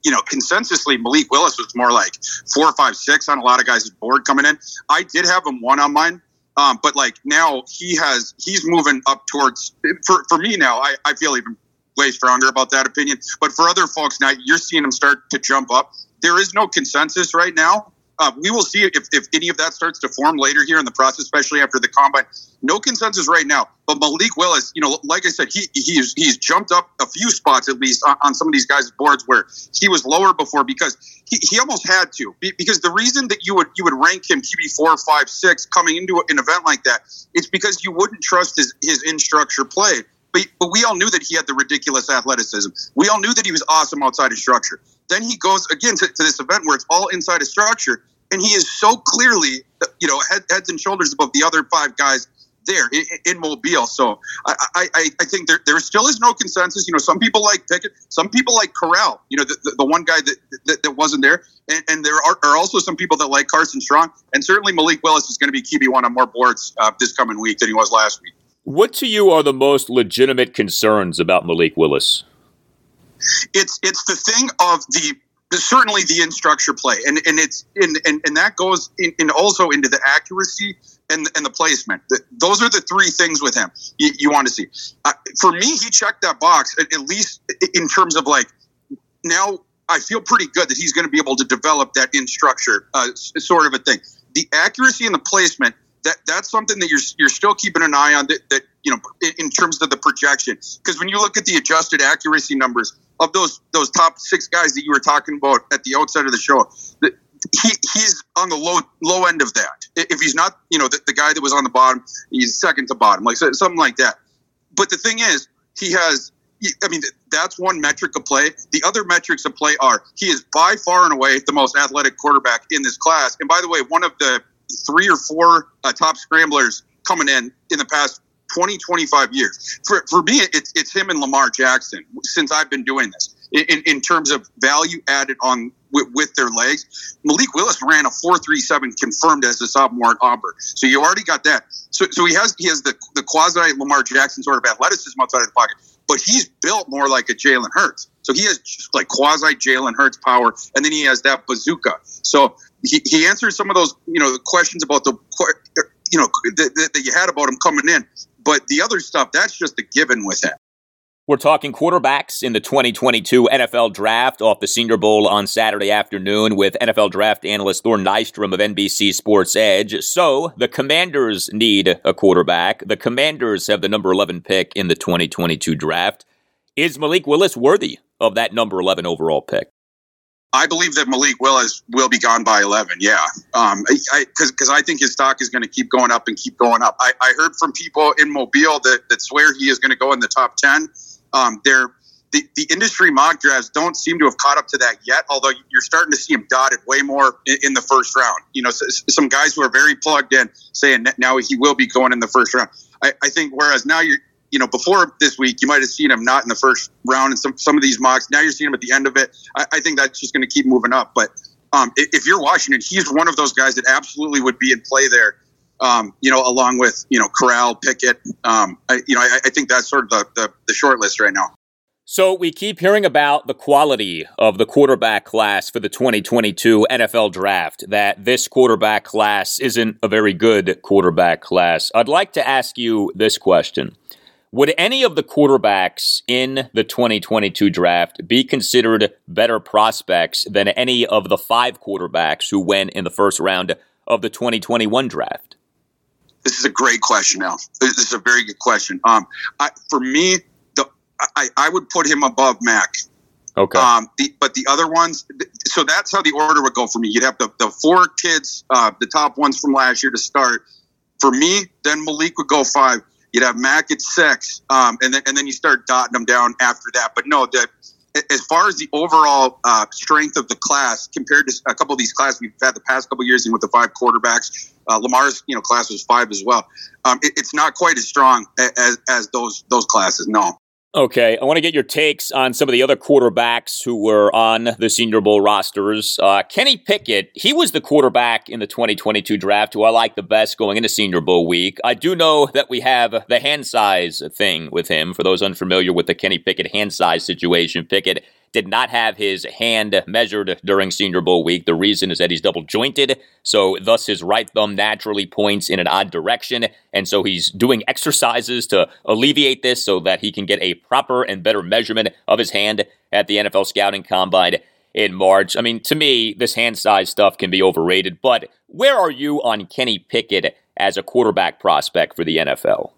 C: you know, consensusly, Malik Willis was more like four, five, six on a lot of guys' board coming in. I did have him one on mine, um, but like now he has he's moving up towards for for me now. I, I feel even way stronger about that opinion. But for other folks now, you're seeing him start to jump up. There is no consensus right now uh, we will see if, if any of that starts to form later here in the process, especially after the combine. No consensus right now, but Malik Willis, you know, like I said, he he's he's jumped up a few spots at least on, on some of these guys' boards where he was lower before because he, he almost had to. Because the reason that you would you would rank him QB four, five, six coming into an event like that, it's because you wouldn't trust his his in structure play. But, but we all knew that he had the ridiculous athleticism. We all knew that he was awesome outside of structure. Then he goes again to, to this event where it's all inside of structure, and he is so clearly, you know, head, heads and shoulders above the other five guys there in, in Mobile. So I, I, I think there, there still is no consensus. You know, some people like Pickett, some people like Corral, you know, the, the, the one guy that, that, that, wasn't there. And, and there are, are, also some people that like Carson Strong. And certainly Malik Willis is going to be QB1 on more boards uh, this coming week than he was last week.
A: What to you are the most legitimate concerns about Malik Willis?
C: It's it's the thing of the certainly the in structure play, and and it's in and, and that goes in, in, also into the accuracy and and the placement. The, those are the three things with him you, you want to see. Uh, for me, he checked that box at, at least in terms of like now. I feel pretty good that he's going to be able to develop that in structure uh, sort of a thing. The accuracy and the placement that that's something that you're you're still keeping an eye on that, that you know in terms of the projection because when you look at the adjusted accuracy numbers of those those top six guys that you were talking about at the outset of the show he, he's on the low low end of that if he's not you know the, the guy that was on the bottom he's second to bottom like something like that but the thing is he has I mean, that's one metric of play. The other metrics of play are he is by far and away the most athletic quarterback in this class. And by the way, one of the three or four uh, top scramblers coming in in the past 20, 25 years. For, for me, it's, it's him and Lamar Jackson since I've been doing this in, in terms of value added on with, with, their legs. Malik Willis ran a 4.37 confirmed as a sophomore at Auburn. So you already got that. So, so he has he has the, the quasi Lamar Jackson sort of athleticism outside of the pocket, but he's built more like a Jalen Hurts. So he has just like quasi Jalen Hurts power, and then he has that bazooka. So he, he answers some of those, you know, questions about the, you know, that, that you had about him coming in. But the other stuff, that's just a given with him.
A: We're talking quarterbacks in the 2022 NFL Draft off the Senior Bowl on Saturday afternoon with NFL Draft analyst Thor Nystrom of NBC Sports Edge. So, the Commanders need a quarterback. The Commanders have the number 11 pick in the 2022 Draft. Is Malik Willis worthy of that number 11 overall pick?
C: I believe that Malik Willis will be gone by 11. Yeah. Um, because I, I, think his stock is going to keep going up and keep going up. I, I heard from people in Mobile that, that swear he is going to go in the top 10. Um, they're, the, the industry mock drafts don't seem to have caught up to that yet, although you're starting to see him dotted way more in, in the first round. You know, some guys who are very plugged in saying now he will be going in the first round. I, I think whereas now you're, you know, before this week, you might have seen him not in the first round in some, some of these mocks. Now you're seeing him at the end of it. I, I think that's just going to keep moving up. But um, if you're Washington, he's one of those guys that absolutely would be in play there. Um, you know, along with you know Corral, Pickett. Um, I, you know, I, I, think that's sort of the, the, the short list right now.
A: So we keep hearing about the quality of the quarterback class for the 2022 NFL draft, that this quarterback class isn't a very good quarterback class. I'd like to ask you this question. Would any of the quarterbacks in the 2022 draft be considered better prospects than any of the five quarterbacks who went in the first round of the 2021 draft?
C: This is a great question. Now, this is a very good question. Um, I, for me, the I, I would put him above Mac.
A: Okay.
C: Um, the, but the other ones, so that's how the order would go for me. You'd have the, the four kids, uh, the top ones from last year to start. For me, then Malik would go five. You'd have Mac at six, um, and then and then you start dotting them down after that. But no, that as far as the overall uh, strength of the class compared to a couple of these classes we've had the past couple of years, and with the five quarterbacks, uh, Lamar's you know class was five as well. Um, it, it's not quite as strong as as those those classes. No.
A: Okay, I want to get your takes on some of the other quarterbacks who were on the Senior Bowl rosters. Uh, Kenny Pickett, he was the quarterback in the 2022 draft who I like the best going into Senior Bowl week. I do know that we have the hand size thing with him. For those unfamiliar with the Kenny Pickett hand size situation, Pickett did not have his hand measured during Senior Bowl week. The reason is that he's double jointed, so thus his right thumb naturally points in an odd direction, and so he's doing exercises to alleviate this so that he can get a proper and better measurement of his hand at the NFL Scouting Combine in March. I mean, to me, this hand size stuff can be overrated, but where are you on Kenny Pickett as a quarterback prospect for the NFL?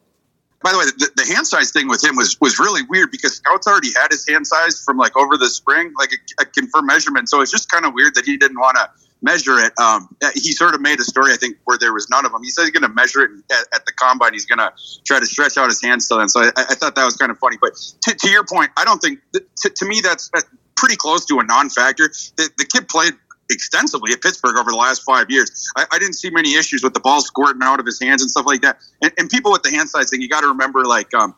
C: By the way, the, the, hand size thing with him was was really weird because scouts already had his hand size from like over the spring, like a, a confirmed measurement. So it's just kind of weird that he didn't want to measure it. Um, he sort of made a story, I think, where there was none of them. He said he's going to measure it at, at, the combine. He's going to try to stretch out his hand still. And so I, I thought that was kind of funny. But to, to your point, I don't think, to, to me, that's pretty close to a non-factor. The, the kid played extensively at Pittsburgh over the last five years. I, I, didn't see many issues with the ball squirting out of his hands and stuff like that. And, and people with the hand size thing, you got to remember, like, um,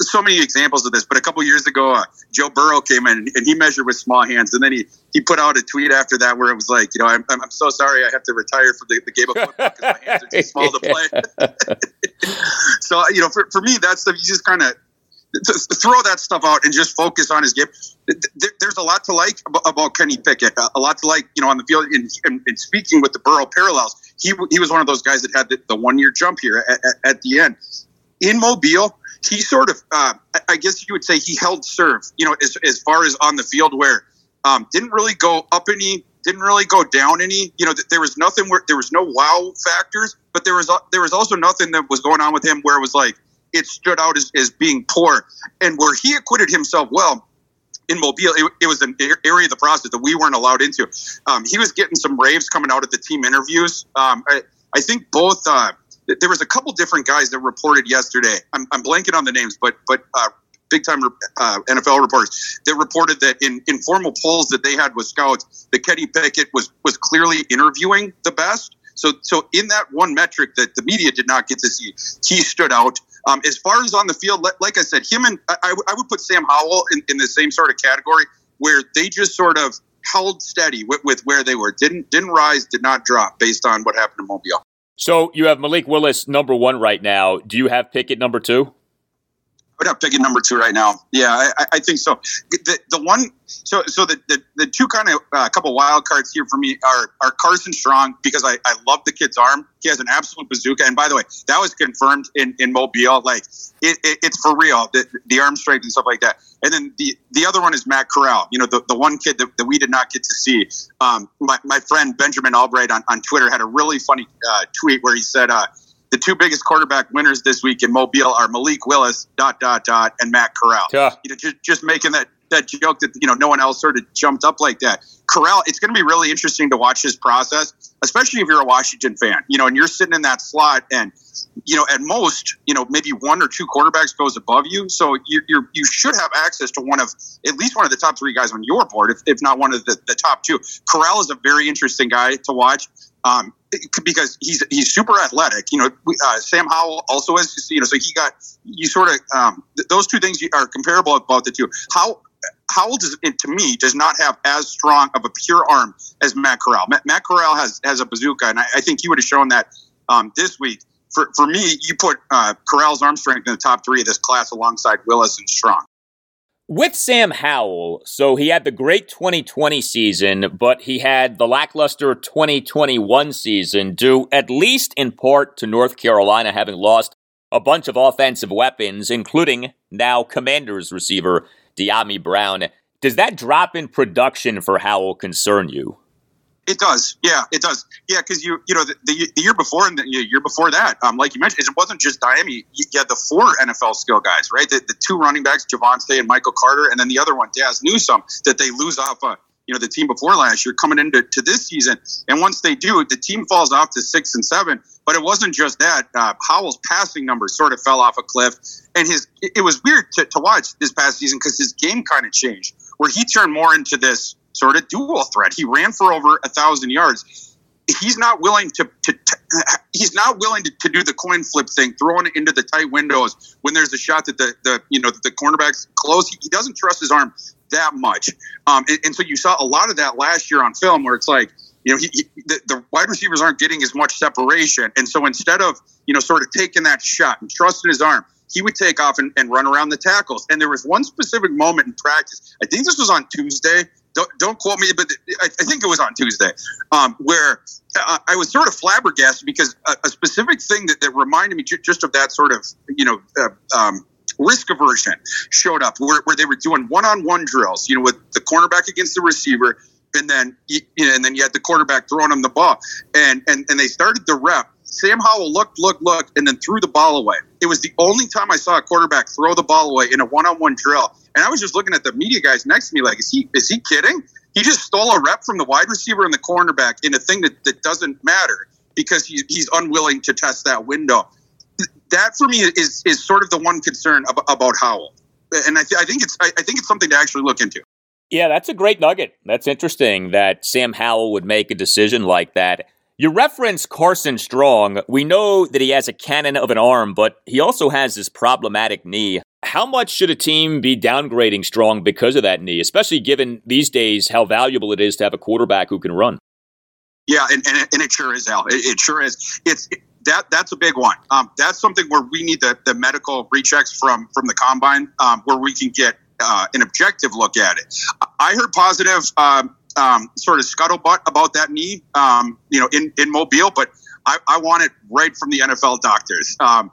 C: so many examples of this. But a couple years ago, uh, Joe Burrow came in and he measured with small hands, and then he he put out a tweet after that where it was like, you know, I'm, I'm so sorry I have to retire from the, the game of football because my hands are too small to play. so you know, for, for me, that's the you just kind of throw that stuff out and just focus on his game. There's a lot to like about Kenny Pickett, a lot to like, you know, on the field. And, speaking with the Burrow parallels, he, he was one of those guys that had the, the one year jump here at, at, at, the end. In Mobile, he sort of, uh, I guess you would say, he held serve, you know, as, as far as on the field where um, didn't really go up any, didn't really go down any. You know, there was nothing where there was no wow factors, but there was there was also nothing that was going on with him where it was like it stood out as, as being poor. And where he acquitted himself well in Mobile, it, it, was an area of the process that we weren't allowed into. Um, he was getting some raves coming out at the team interviews. Um, I, I, think both. Uh, there was a couple different guys that reported yesterday. I'm, I'm blanking on the names, but but uh, big time uh, NFL reporters that reported that in informal polls that they had with scouts, that Kenny Pickett was was clearly interviewing the best. So, so in that one metric that the media did not get to see, he stood out. Um, as far as on the field, like I said, him and I, I would put Sam Howell in, in the same sort of category where they just sort of held steady with, with where they were. Didn't didn't rise, did not drop based on what happened in Mobile.
A: So you have Malik Willis number one right now. Do you have Pickett number two?
C: Would have Pickett number two right now. Yeah, I, I think so. The, the one, so so the, the, the two kind of uh, couple wild cards here for me are are Carson Strong because I, I love the kid's arm. He has an absolute bazooka. And by the way, that was confirmed in, in Mobile. Like it, it, it's for real. The, the arm strength and stuff like that. And then the the other one is Matt Corral. You know, the, the one kid that, that we did not get to see. Um, my, my friend Benjamin Allbright on, on Twitter had a really funny uh, tweet where he said. Uh, the two biggest quarterback winners this week in Mobile are Malik Willis, dot dot dot, and Matt Corral.
A: Yeah.
C: You know, just, just making that that joke that you know no one else sort of jumped up like that. Corral, it's going to be really interesting to watch his process, especially if you're a Washington fan. You know, and you're sitting in that slot, and you know, at most, you know, maybe one or two quarterbacks goes above you, so you you you should have access to one of at least one of the top three guys on your board, if, if not one of the, the top two. Corral is a very interesting guy to watch. Um, because he's he's super athletic. You know, uh, Sam Howell also is. You know, so he got you sort of um, th- those two things are comparable about the two. How Howell does, to me does not have as strong of a pure arm as Matt Corral. Matt, Matt Corral has has a bazooka, and I, I think he would have shown that um, this week. For, for me, you put uh, Corral's arm strength in the top three of this class alongside Willis and Strong
A: with Sam Howell, so he had the great 2020 season, but he had the lackluster 2021 season, due at least in part to North Carolina having lost a bunch of offensive weapons, including now Commanders receiver Dyami Brown. Does that drop in production for Howell concern you?
C: It does, yeah, it does, yeah, because you you know the, the, the, year before and the year before that, um, like you mentioned, it wasn't just Dyami. You had the four NFL skill guys, right? The, the two running backs, Javonte and Michael Carter, and then the other one, Dazz Newsome, that they lose off uh, you know the team before last year coming into to this season. And once they do, the team falls off to six and seven. But it wasn't just that. Uh, Howell's passing numbers sort of fell off a cliff, and his it was weird to, to watch this past season because his game kind of changed, where he turned more into this sort of dual threat. He ran for over a thousand yards. He's not willing to, to, to he's not willing to, to, do the coin flip thing, throwing it into the tight windows when there's a shot that the, the you know the cornerback's close. He, he doesn't trust his arm that much, um, and, and, so you saw a lot of that last year on film, where it's like you know he, he, the, the wide receivers aren't getting as much separation, and so instead of you know sort of taking that shot and trusting his arm, he would take off and, and, run around the tackles. And there was one specific moment in practice. I think this was on Tuesday don't, don't quote me, but I, I think it was on Tuesday, um, where uh, I was sort of flabbergasted because a, a specific thing that, that reminded me just of that sort of, you know, uh, um, risk aversion showed up where, where they were doing one-on-one drills, you know, with the cornerback against the receiver, and then you know, and then you had the quarterback throwing him the ball, and and and they started the rep. Sam Howell looked, looked, looked, and then threw the ball away. It was the only time I saw a quarterback throw the ball away in a one-on-one drill. And I was just looking at the media guys next to me, like, is he is he kidding? He just stole a rep from the wide receiver and the cornerback in a thing that, that doesn't matter because he, he's unwilling to test that window. That for me is is sort of the one concern about, about Howell, and I, th- I think it's I, I think it's something to actually look into.
A: Yeah, that's a great nugget. That's interesting that Sam Howell would make a decision like that. You reference Carson Strong. We know that he has a cannon of an arm, but he also has this problematic knee. How much should a team be downgrading Strong because of that knee, especially given these days how valuable it is to have a quarterback who can run?
C: Yeah, and, and, it, and it sure is, Al. It, it sure is. It's it, that that's a big one. Um, that's something where we need the, the medical rechecks from from the combine, um, where we can get uh, an objective look at it. I heard positive um, um, sort of scuttlebutt about that knee, um, you know, in in Mobile, but I, I, want it right from the NFL doctors. Um,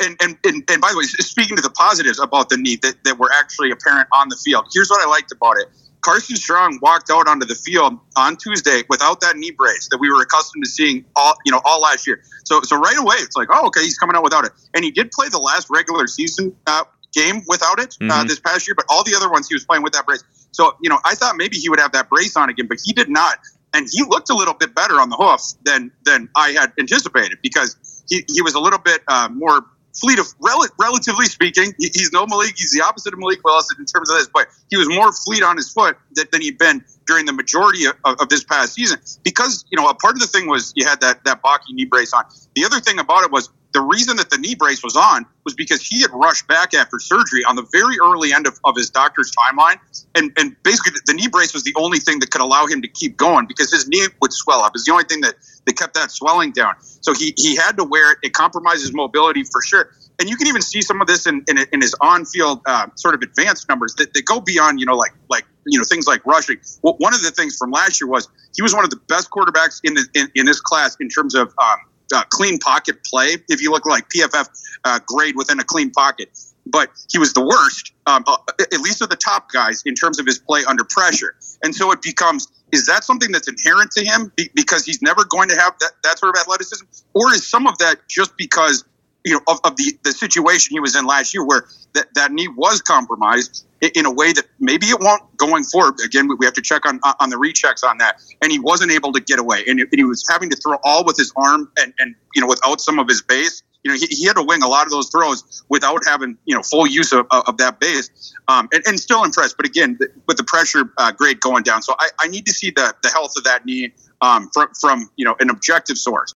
C: and, and, and, and, by the way, speaking to the positives about the knee that, that were actually apparent on the field, here's what I liked about it. Carson Strong walked out onto the field on Tuesday without that knee brace that we were accustomed to seeing all you know all last year. So so right away it's like oh okay he's coming out without it, and he did play the last regular season uh, game without it uh, mm-hmm. uh, this past year, but all the other ones he was playing with that brace. So you know I thought maybe he would have that brace on again, but he did not and he looked a little bit better on the hoof than than I had anticipated because he, he was a little bit uh, more fleet of rel- relatively speaking. He, he's no Malik. He's the opposite of Malik Willis in terms of this, but he was more fleet on his foot than, than he'd been during the majority of, of, this past season. Because you know, a part of the thing was you had that that Baki knee brace on. The other thing about it was the reason that the knee brace was on was because he had rushed back after surgery on the very early end of, of his doctor's timeline. And, and basically, the, knee brace was the only thing that could allow him to keep going because his knee would swell up. It's the only thing that, that kept that swelling down. So he, he had to wear it. It compromised his mobility for sure. And you can even see some of this in, in, in his on field uh, sort of advanced numbers that, that go beyond, you know, like, like, you know, things like rushing. Well, one of the things from last year was he was one of the best quarterbacks in, the, in, in this class in terms of um, uh, clean pocket play. If you look like PFF uh, grade within a clean pocket, but he was the worst, um, uh, at least of the top guys, in terms of his play under pressure. And so it becomes: is that something that's inherent to him because he's never going to have that, that sort of athleticism, or is some of that just because you know of, of the the situation he was in last year, where that that knee was compromised in a way that maybe it won't going forward. Again, we have to check on on the rechecks on that. And he wasn't able to get away, and he was having to throw all with his arm and and you know without some of his base. You know, he, he had to wing a lot of those throws without having you know full use of, of that base, um, and, and, still impressed. But again, with the pressure uh, grade going down, so I, I need to see the the health of that knee um, from from you know an objective source.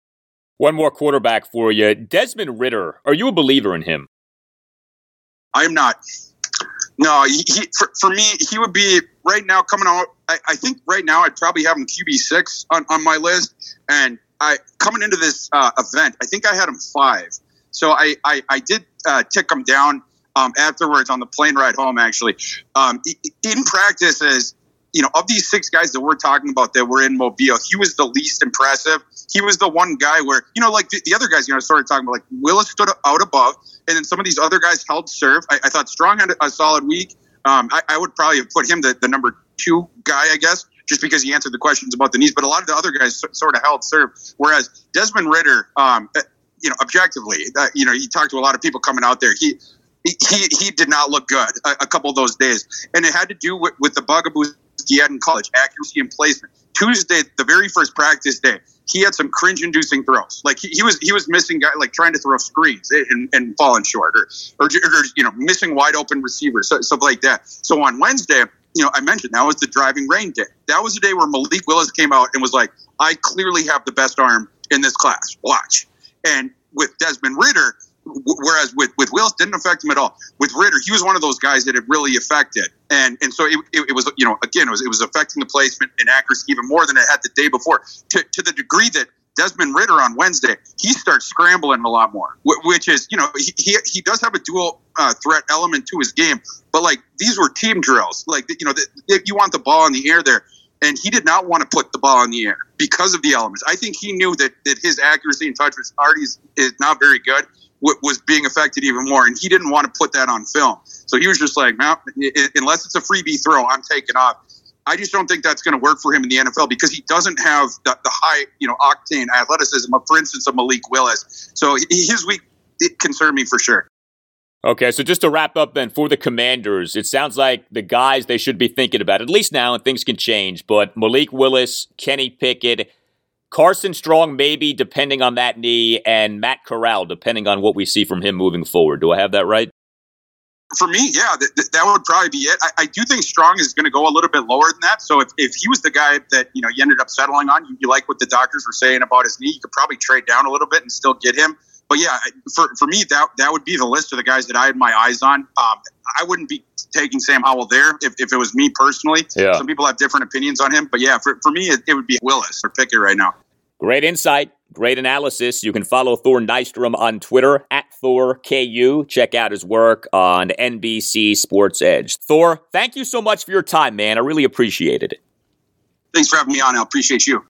A: One more quarterback for you, Desmond Ridder. Are you a believer in him?
C: I'm not. No, he, he for, for, me, he would be right now coming out. I, I, think right now I'd probably have him QB six on, on my list, and I coming into this uh, event, I think I had him five. So I I, I did uh, tick him down um, afterwards on the plane ride home. Actually, um, in practice, as you know, of these six guys that we're talking about that were in Mobile, he was the least impressive. He was the one guy where, you know, like the, the other guys, you know, I started talking about like Willis stood out above, and then some of these other guys held serve. I, I thought Strong had a solid week. Um, I, I, would probably have put him the, the number two guy, I guess. just because he answered the questions about the knees. But a lot of the other guys sort of held serve. Whereas Desmond Ridder, um, uh, you know, objectively, uh, you know, he talked to a lot of people coming out there. He he he did not look good a, a couple of those days, and it had to do with, with the bugaboos he had in college, accuracy and placement. Tuesday, the very first practice day, he had some cringe-inducing throws. Like he, he was he was missing guy like trying to throw screens and, and falling short, or, or, or you know missing wide open receivers, so, stuff like that. So on Wednesday, you know, I mentioned that was the driving rain day. That was the day where Malik Willis came out and was like, "I clearly have the best arm in this class. Watch." And with Desmond Ridder, whereas with with Willis didn't affect him at all. With Ridder, he was one of those guys that it really affected, and and so it, it, it, was you know again it was it was affecting the placement and accuracy even more than it had the day before. To to the degree that Desmond Ridder on Wednesday he starts scrambling a lot more, which is you know he he, he does have a dual uh, threat element to his game, but like these were team drills, like you know the, you want the ball in the air there. And he did not want to put the ball in the air because of the elements. I think he knew that, that his accuracy and touch, which already is, is not very good, was being affected even more, and he didn't want to put that on film. So he was just like, "Man, unless it's a freebie throw, I'm taking off." I just don't think that's going to work for him in the NFL because he doesn't have the, the high, you know, octane athleticism of, for instance, of Malik Willis. So his week it concerned me for sure.
A: Okay, so just to wrap up then for the Commanders, it sounds like the guys they should be thinking about, at least now, and things can change, but Malik Willis, Kenny Pickett, Carson Strong, maybe, depending on that knee, and Matt Corral, depending on what we see from him moving forward. Do I have that right?
C: For me, yeah, that, that would probably be it. I, I do think Strong is going to go a little bit lower than that. So if, if he was the guy that you know you ended up settling on, you, you like what the doctors were saying about his knee, you could probably trade down a little bit and still get him. But yeah, for, for me, that that would be the list of the guys that I had my eyes on. Um, I wouldn't be taking Sam Howell there if, if it was me personally. Yeah. Some people have different opinions on him, but yeah, for, for me, it, it would be Willis or Pickett right now.
A: Great insight, great analysis. You can follow Thor Nystrom on Twitter at ThorKU. Check out his work on NBC Sports Edge. Thor, thank you so much for your time, man. I really appreciated it.
C: Thanks for having me on. I appreciate you.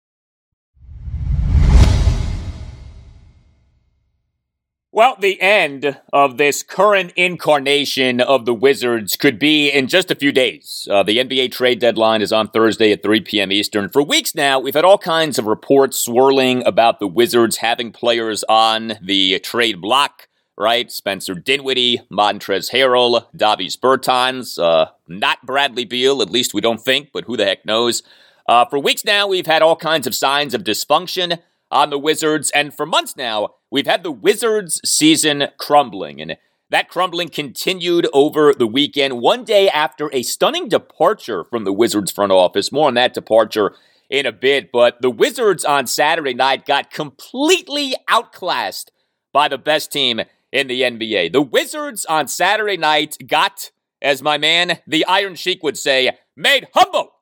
A: Well, the end of this current incarnation of the Wizards could be in just a few days. Uh, the NBA trade deadline is on Thursday at 3 p.m. Eastern. For weeks now, we've had all kinds of reports swirling about the Wizards having players on the trade block, right? Spencer Dinwiddie, Montrezl Harrell, Davis Bertans, uh, not Bradley Beal, at least we don't think, but who the heck knows. Uh, for weeks now, we've had all kinds of signs of dysfunction on the Wizards, and for months now, we've had the Wizards season crumbling, and that crumbling continued over the weekend, one day after a stunning departure from the Wizards front office. More on that departure in a bit, but the Wizards on Saturday night got completely outclassed by the best team in the NBA. The Wizards on Saturday night got, as my man, the Iron Sheik would say, made humble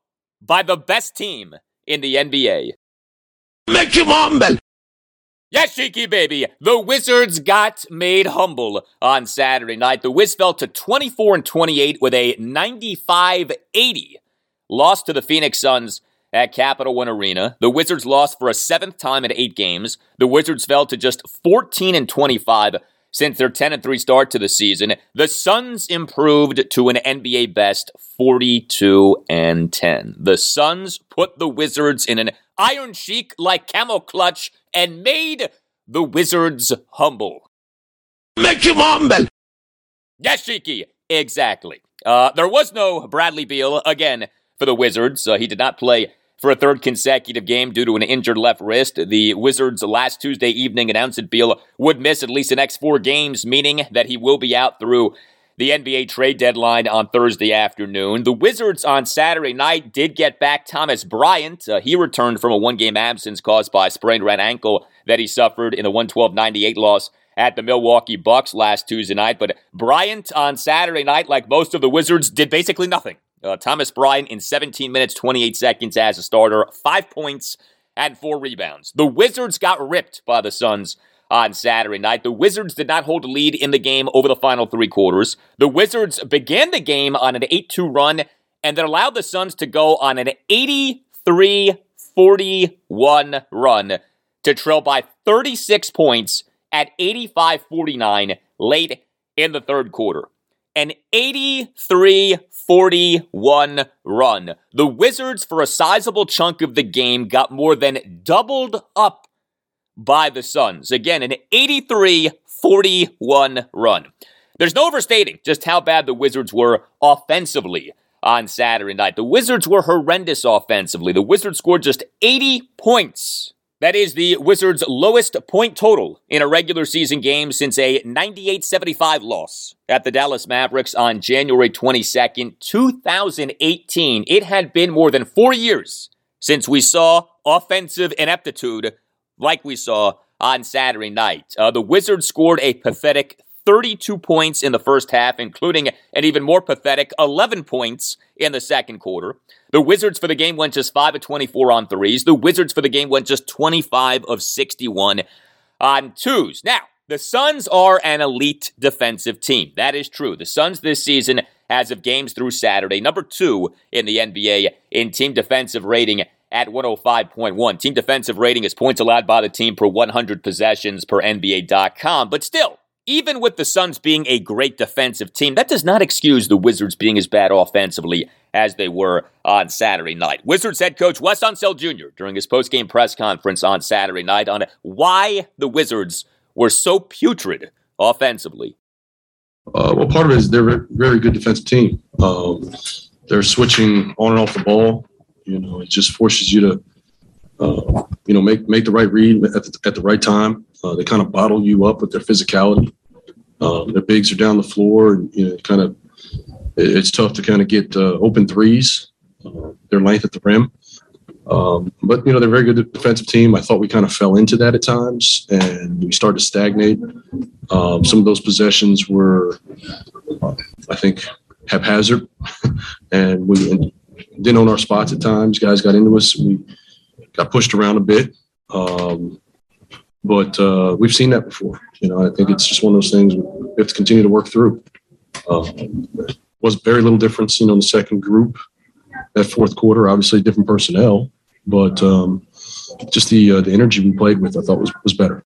A: by the best team in the NBA.
D: Make him humble.
A: Yes, Sheiky baby. The Wizards got made humble on Saturday night. The Wiz fell to 24 and 28 with a 95-80 loss to the Phoenix Suns at Capital One Arena. The Wizards lost for a seventh time in eight games. The Wizards fell to just 14 and 25 since their 10 and 3 start to the season. The Suns improved to an NBA best 42 and 10. The Suns put the Wizards in an Iron Sheik like camel clutch and made the Wizards humble.
D: Make him humble.
A: Yes, Sheiky, exactly. Uh, there was no Bradley Beal again for the Wizards. Uh, he did not play for a third consecutive game due to an injured left wrist. The Wizards last Tuesday evening announced that Beal would miss at least the next four games, meaning that he will be out through the NBA trade deadline on Thursday afternoon. The Wizards on Saturday night did get back Thomas Bryant. Uh, he returned from a one game absence caused by a sprained right ankle that he suffered in the 112 98 loss at the Milwaukee Bucks last Tuesday night. But Bryant on Saturday night, like most of the Wizards, did basically nothing. Uh, Thomas Bryant in 17 minutes, 28 seconds as a starter, five points and four rebounds. The Wizards got ripped by the Suns on Saturday night. The Wizards did not hold a lead in the game over the final three quarters. The Wizards began the game on an 8 2 run and then allowed the Suns to go on an 83 41 run to trail by 36 points at 85 49 late in the third quarter. an 83 41 run. The Wizards, for a sizable chunk of the game, got more than doubled up by the Suns. Again, an 83 41 run. There's no overstating just how bad the Wizards were offensively on Saturday night. The Wizards were horrendous offensively. The Wizards scored just 80 points that is the Wizards' lowest point total in a regular season game since a 98 75 loss at the Dallas Mavericks on January 22nd, 2018. It had been more than four years since we saw offensive ineptitude like we saw on Saturday night. Uh, the Wizards scored a pathetic 32 points in the first half, including an even more pathetic 11 points in the second quarter. The Wizards for the game went just 5 of 24 on threes. The Wizards for the game went just 25 of 61 on twos. Now, the Suns are an elite defensive team. That is true. The Suns this season, as of games through Saturday, number two in the NBA in team defensive rating at 105.1. Team defensive rating is points allowed by the team per 100 possessions per NBA.com. But still, even with the Suns being a great defensive team, that does not excuse the Wizards being as bad offensively as they were on Saturday night. Wizards head coach Wes Unseld Jr. during his post-game press conference on Saturday night on why the Wizards were so putrid offensively.
E: Uh, well, part of it is they're a very good defensive team. Um, they're switching on and off the ball. You know, it just forces you to, uh, you know, make make the right read at the, at the right time. Uh, they kind of bottle you up with their physicality. Um, their bigs are down the floor, and you know, kind of it's tough to kind of get uh, open threes. Uh, their length at the rim, um, but you know they're a very good defensive team. I thought we kind of fell into that at times, and we started to stagnate. Um, some of those possessions were, uh, I think, haphazard, and we didn't own our spots at times. Guys got into us. We got pushed around a bit. Um, but uh, we've seen that before. You know, I think it's just one of those things we have to continue to work through. Um, was very little difference, you know, in the second group. That fourth quarter, obviously different personnel, but um, just the uh, the energy we played with, I thought was was better.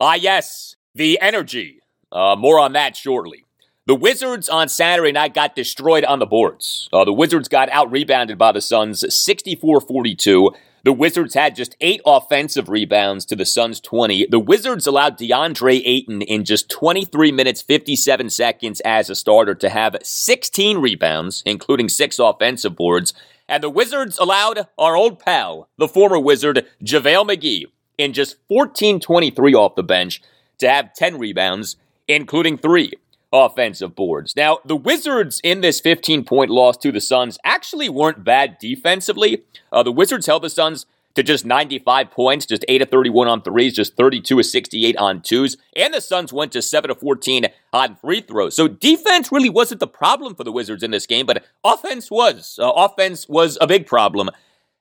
A: Ah, yes, the energy. Uh, more on that shortly. The Wizards on Saturday night got destroyed on the boards. Uh, the Wizards got out rebounded by the Suns 64 42. The Wizards had just eight offensive rebounds to the Suns' 20. The Wizards allowed DeAndre Ayton in just 23 minutes, 57 seconds as a starter to have 16 rebounds, including six offensive boards. And the Wizards allowed our old pal, the former Wizard, JaVale McGee, in just 14-23 off the bench to have 10 rebounds, including three offensive boards. Now, the Wizards in this 15 point loss to the Suns actually weren't bad defensively. Uh, the Wizards held the Suns to just 95 points, just 8 of 31 on threes, just 32 of 68 on twos, and the Suns went to 7 of 14 on free throws. So defense really wasn't the problem for the Wizards in this game, but offense was. Uh, offense was a big problem,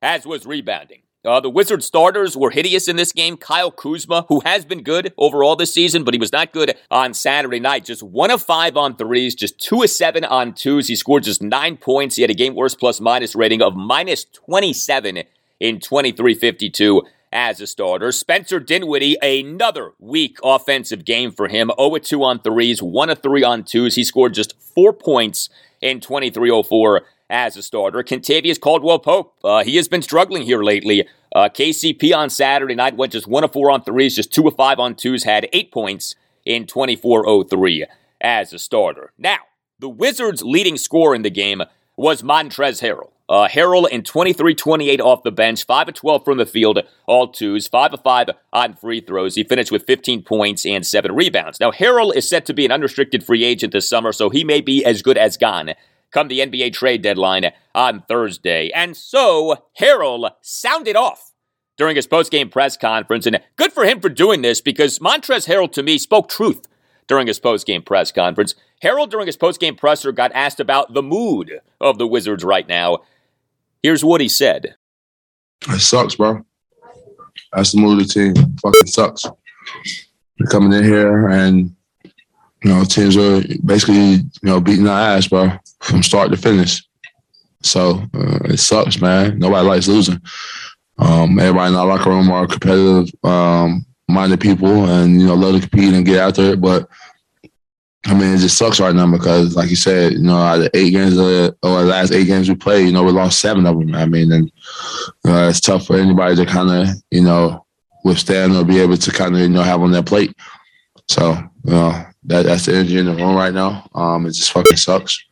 A: as was rebounding. Uh, the Wizard starters were hideous in this game. Kyle Kuzma, who has been good overall this season, but he was not good on Saturday night. Just one of five on threes, just two of seven on twos. He scored just nine points. He had a game worst plus minus rating of minus 27 in 2352 as a starter. Spencer Dinwiddie, another weak offensive game for him. 0 2 on threes, 1 of 3 on twos. He scored just four points in 2304 as a starter. Kentavious Caldwell Pope, uh, he has been struggling here lately. Uh, KCP on Saturday night went just one of four on threes, just two of five on twos, had eight points in 24:03 as a starter. Now, the Wizards' leading scorer in the game was Montrezl Harrell. Uh, Harrell in 23-28 off the bench, 5 of 12 from the field, all twos, 5 of 5 on free throws. He finished with 15 points and 7 rebounds. Now, Harrell is set to be an unrestricted free agent this summer, so he may be as good as gone come the NBA trade deadline on Thursday. And so Harrell sounded off during his post-game press conference, and good for him for doing this because Montrezl Harrell to me spoke truth during his post-game press conference. Harrell during his post-game presser got asked about the mood of the Wizards right now. Here's what he said.
F: It sucks, bro. That's the mood of the team. Fucking sucks. We're coming in here and you know, teams are basically, you know, beating our ass, bro, from start to finish. So uh, it sucks, man. Nobody likes losing. Um, everybody in our locker room are competitive um, minded people and, you know, love to compete and get out there. But I mean, it just sucks right now because, like you said, you know, out of eight games uh, or the last eight games we played, you know, we lost seven of them. I mean, and uh, it's tough for anybody to kind of, you know, withstand or be able to kind of, you know, have on their plate. So, you know, that that's the energy in the room right now. Um, it just fucking sucks.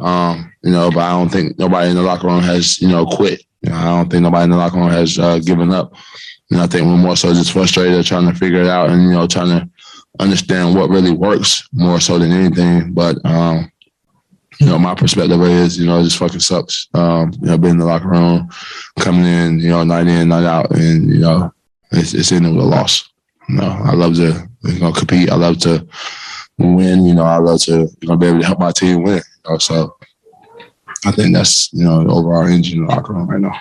F: Um, you know, but I don't think nobody in the locker room has, you know, quit. You know, I don't think nobody in the locker room has uh, given up. And I think we're more so just frustrated, trying to figure it out, and you know, trying to understand what really works more so than anything. But um, you know, my perspective is, you know, it just fucking sucks. Um, you know, being in the locker room, coming in, you know, night in, night out, and you know, it's, it's ending with a loss. You know, I love to you know compete. I love to win. You know, I love to you know be able to help my team win. Know, so I think that's you know the overall engine in the locker room right now.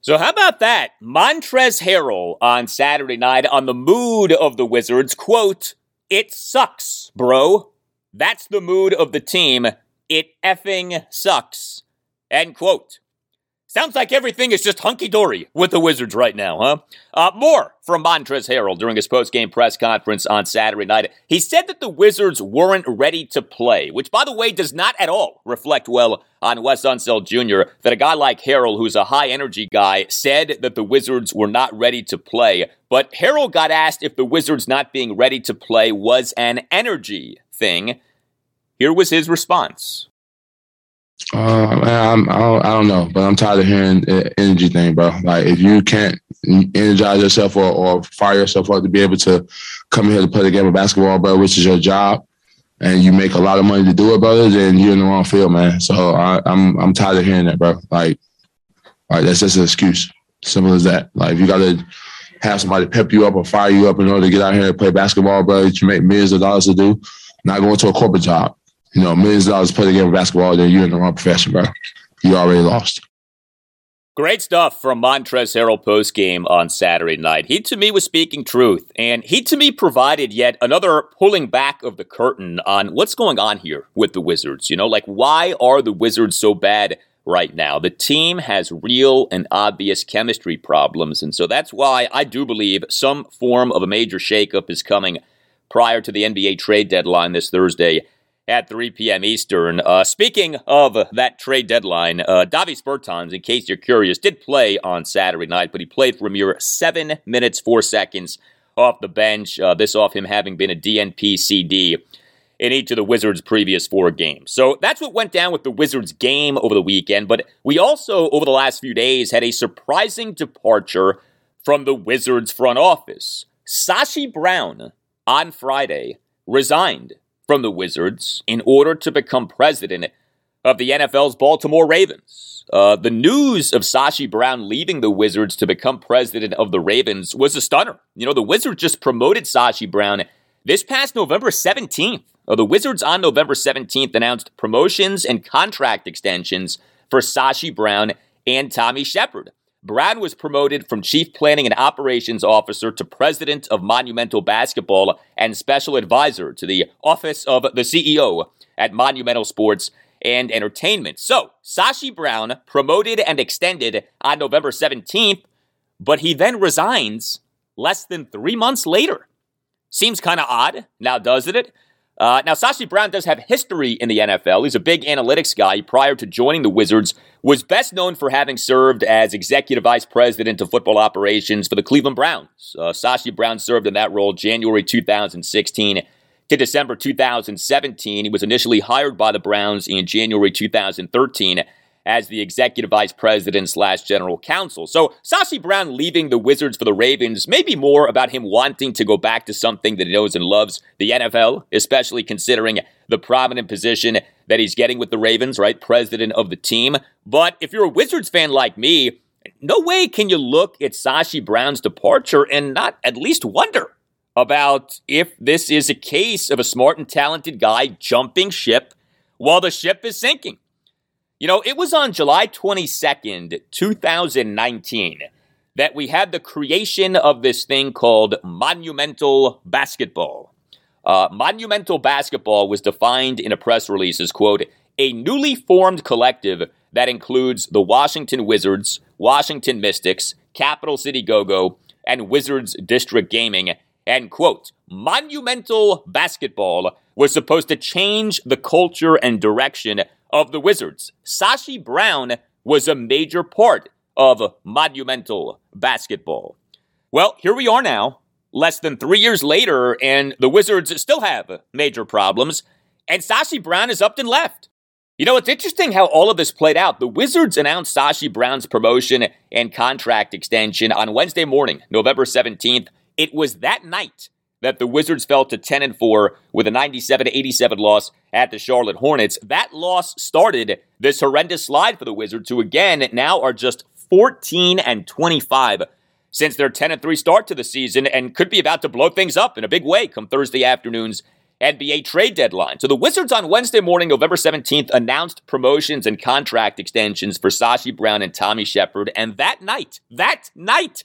A: So how about that? Montrezl Harrell on Saturday night on the mood of the Wizards. Quote, it sucks, bro. That's the mood of the team. It effing sucks. End quote. Sounds like everything is just hunky dory with the Wizards right now, huh? Uh, more from Montrezl Harrell during his post-game press conference on Saturday night. He said that the Wizards weren't ready to play, which, by the way, does not at all reflect well on Wes Unseld Jr. That a guy like Harrell, who's a high-energy guy, said that the Wizards were not ready to play. But Harrell got asked if the Wizards not being ready to play was an energy thing. Here was his response.
F: Uh, I'm, I don't, I don't know, but I'm tired of hearing energy thing, bro. Like, if you can't energize yourself or, or fire yourself up to be able to come here to play the game of basketball, bro, which is your job, and you make a lot of money to do it, brother, then you're in the wrong field, man. So I, I'm, I'm tired of hearing that, bro. Like, like that's just an excuse. Simple as that. Like, if you got to have somebody pep you up or fire you up in order to get out here and play basketball, bro, that you make millions of dollars to do, not going to a corporate job you know, millions of dollars to play the game of basketball, then you're in the wrong profession, bro. You already lost.
A: Great stuff from Montrezl Harrell post game on Saturday night. He to me was speaking truth, and he to me provided yet another pulling back of the curtain on what's going on here with the Wizards. You know, like why are the Wizards so bad right now? The team has real and obvious chemistry problems, and so that's why I do believe some form of a major shakeup is coming prior to the NBA trade deadline this Thursday at 3 p.m. Eastern. Uh, speaking of that trade deadline, uh, Bertans, in case you're curious, did play on Saturday night, but he played for a mere seven minutes, four seconds off the bench. Uh, this off him having been a DNP CD in each of the Wizards' previous four games. So that's what went down with the Wizards game over the weekend. But we also, over the last few days, had a surprising departure from the Wizards front office. Sashi Brown on Friday resigned from the Wizards in order to become president of the NFL's Baltimore Ravens. Uh, the news of Sashi Brown leaving the Wizards to become president of the Ravens was a stunner. You know, the Wizards just promoted Sashi Brown this past November 17th. Uh, the Wizards on November 17th announced promotions and contract extensions for Sashi Brown and Tommy Sheppard. Brown was promoted from Chief Planning and Operations Officer to President of Monumental Basketball and Special Advisor to the Office of the CEO at Monumental Sports and Entertainment. So, Sashi Brown promoted and extended on November 17th, but he then resigns less than three months later. Seems kind of odd, now doesn't it? Uh, now, Sashi Brown does have history in the NFL. He's a big analytics guy. Prior to joining the Wizards, was best known for having served as executive vice president of football operations for the Cleveland Browns. Uh, Sashi Brown served in that role January 2016 to December 2017. He was initially hired by the Browns in January 2013 as the executive vice president slash general counsel. So Sashi Brown leaving the Wizards for the Ravens may be more about him wanting to go back to something that he knows and loves, the NFL, especially considering the prominent position that he's getting with the Ravens, right? President of the team. But if you're a Wizards fan like me, no way can you look at Sashi Brown's departure and not at least wonder about if this is a case of a smart and talented guy jumping ship while the ship is sinking. You know, it was on July 22nd, 2019, that we had the creation of this thing called monumental basketball. Uh, monumental basketball was defined in a press release as, quote, a newly formed collective that includes the Washington Wizards, Washington Mystics, Capital City Go Go, and Wizards District Gaming and quote, monumental basketball was supposed to change the culture and direction of the Wizards. Sashi Brown was a major part of monumental basketball. Well, here we are now, less than three years later, and the Wizards still have major problems, and Sashi Brown is up and left. You know, it's interesting how all of this played out. The Wizards announced Sashi Brown's promotion and contract extension on Wednesday morning, November 17th. It was that night that the Wizards fell to 10 and 4 with a 97 87 loss at the Charlotte Hornets. That loss started this horrendous slide for the Wizards, who again now are just 14 and 25 since their 10 and 3 start to the season and could be about to blow things up in a big way come Thursday afternoon's NBA trade deadline. So the Wizards on Wednesday morning, November 17th, announced promotions and contract extensions for Sashi Brown and Tommy Sheppard. And that night, that night,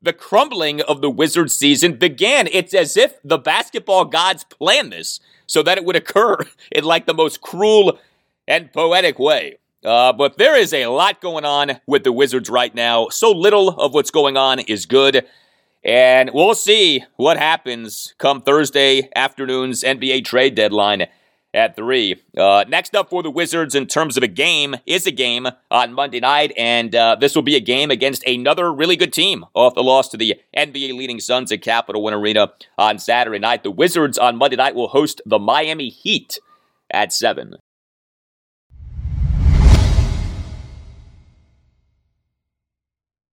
A: the crumbling of the Wizards season began. It's as if the basketball gods planned this so that it would occur in like the most cruel and poetic way. Uh, but there is a lot going on with the Wizards right now. So little of what's going on is good. And we'll see what happens come Thursday afternoon's NBA trade deadline at 3. Uh, next up for the Wizards in terms of a game is a game on Monday night, and uh, this will be a game against another really good team off the loss to the NBA leading Suns at Capital One Arena on Saturday night. The Wizards on Monday night will host the Miami Heat at 7.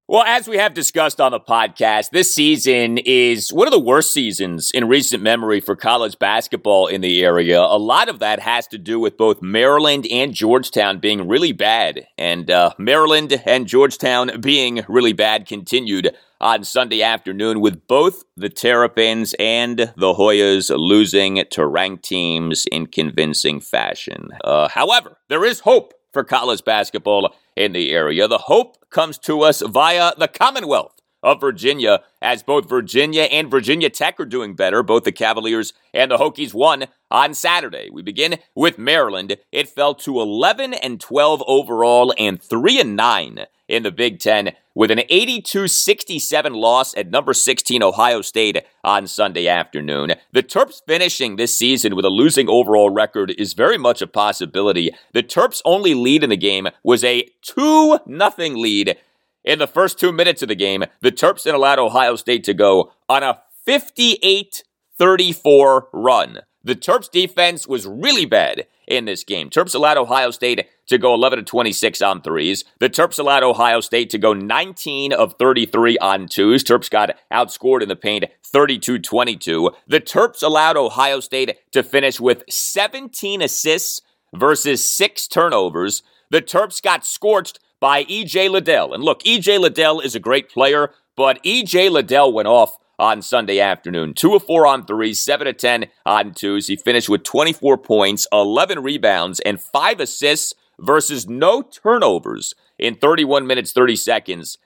A: Well, as we have discussed on the podcast, this season is one of the worst seasons in recent memory for college basketball in the area. A lot of that has to do with both Maryland and Georgetown being really bad, and uh, Maryland and Georgetown being really bad continued on Sunday afternoon with both the Terrapins and the Hoyas losing to ranked teams in convincing fashion. Uh, however, there is hope for college basketball in the area. The hope comes to us via the Commonwealth of Virginia, as both Virginia and Virginia Tech are doing better. Both the Cavaliers and the Hokies won on Saturday. We begin with Maryland. It fell to 11 and 12 overall and 3 and 9 in the Big Ten with an 82 67 loss at number 16 Ohio State on Sunday afternoon. The Terps finishing this season with a losing overall record is very much a possibility. The Terps' only lead in the game was a 2 0 lead in the first two minutes of the game. The Terps then allowed Ohio State to go on a 58 34 run. The Terps defense was really bad in this game. Terps allowed Ohio State to go 11 to 26 on threes. The Terps allowed Ohio State to go 19 of 33 on twos. Terps got outscored in the paint 32 22. The Terps allowed Ohio State to finish with 17 assists versus six turnovers. The Terps got scorched by EJ Liddell. And look, EJ Liddell is a great player, but EJ Liddell went off on Sunday afternoon. 2 of 4 on 3, 7 of 10 on 2s. He finished with 24 points, 11 rebounds, and 5 assists versus no turnovers in 31 minutes, 30 seconds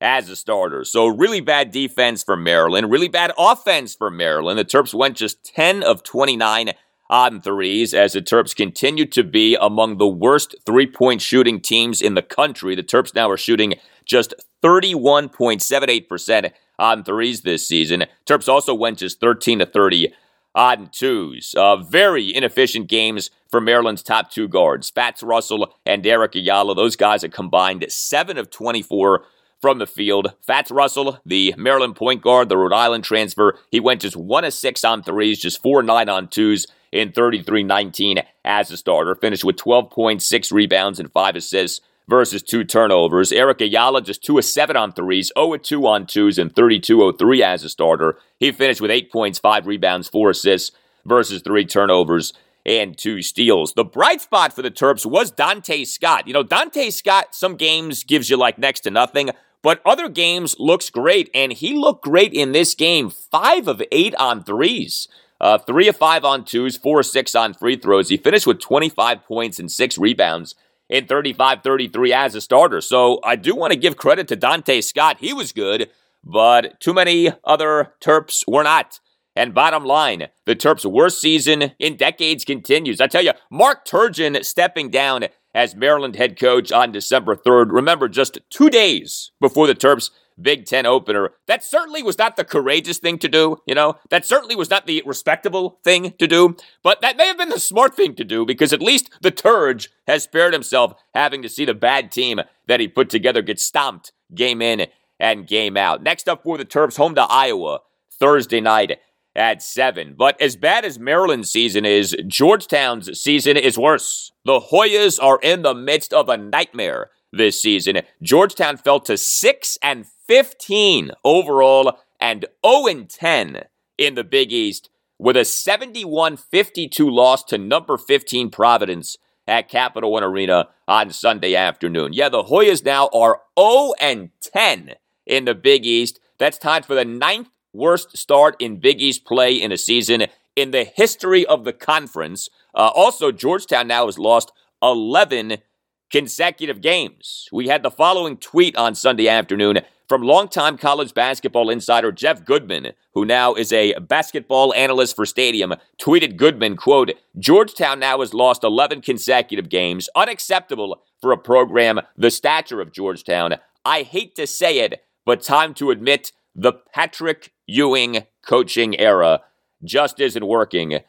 A: as a starter. So, really bad defense for Maryland, really bad offense for Maryland. The Terps went just 10 of 29 on threes as the Terps continue to be among the worst three point shooting teams in the country. The Terps now are shooting just 31.78% on threes this season. Terps also went just 13 to 30 on twos. Uh, very inefficient games for Maryland's top two guards, Fats Russell and Eric Ayala. Those guys have combined 7 of 24 from the field. Fats Russell, the Maryland point guard, the Rhode Island transfer, he went just 1 of 6 on threes, just 4 9 on twos in 33 19 as a starter. Finished with 12.6 rebounds and 5 assists versus two turnovers. Eric Ayala just 2 of 7 on threes, 0 of 2 on twos, and 32 03 as a starter. He finished with 8 points, 5 rebounds, 4 assists versus 3 turnovers and 2 steals. The bright spot for the Terps was Donta Scott. You know, Donta Scott, some games gives you like next to nothing. But other games looks great, and he looked great in this game. Five of eight on threes. Uh, three of five on twos, four of six on free throws. He finished with 25 points and six rebounds in 35 33 as a starter. So I do want to give credit to Donta Scott. He was good, but too many other Terps were not. And bottom line, the Terps' worst season in decades continues. I tell you, Mark Turgeon stepping down as Maryland head coach on December 3rd. Remember, just two days before the Terps Big Ten opener. That certainly was not the courageous thing to do, you know? That certainly was not the respectable thing to do, but that may have been the smart thing to do because at least the Turge has spared himself having to see the bad team that he put together get stomped game in and game out. Next up for the Terps, home to Iowa Thursday night at 7. But as bad as Maryland's season is, Georgetown's season is worse. The Hoyas are in the midst of a nightmare this season. Georgetown fell to 6 and 15 overall and 0 and 10 in the Big East with a 71-52 loss to number 15 Providence at Capital One Arena on Sunday afternoon. Yeah, the Hoyas now are 0 and 10 in the Big East. That's tied for the ninth worst start in Big East play in a season in the history of the conference. Uh, also, Georgetown now has lost 11 consecutive games. We had the following tweet on Sunday afternoon from longtime college basketball insider Jeff Goodman, who now is a basketball analyst for Stadium, tweeted Goodman, quote, Georgetown now has lost 11 consecutive games, unacceptable for a program the stature of Georgetown. I hate to say it, but time to admit the Patrick Ewing coaching era just isn't working.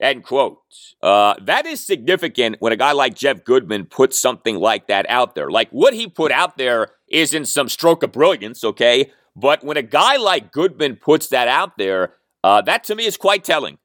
A: End quote. Uh, that is significant when a guy like Jeff Goodman puts something like that out there. Like what he put out there isn't some stroke of brilliance, okay? But when a guy like Goodman puts that out there, uh, that to me is quite telling.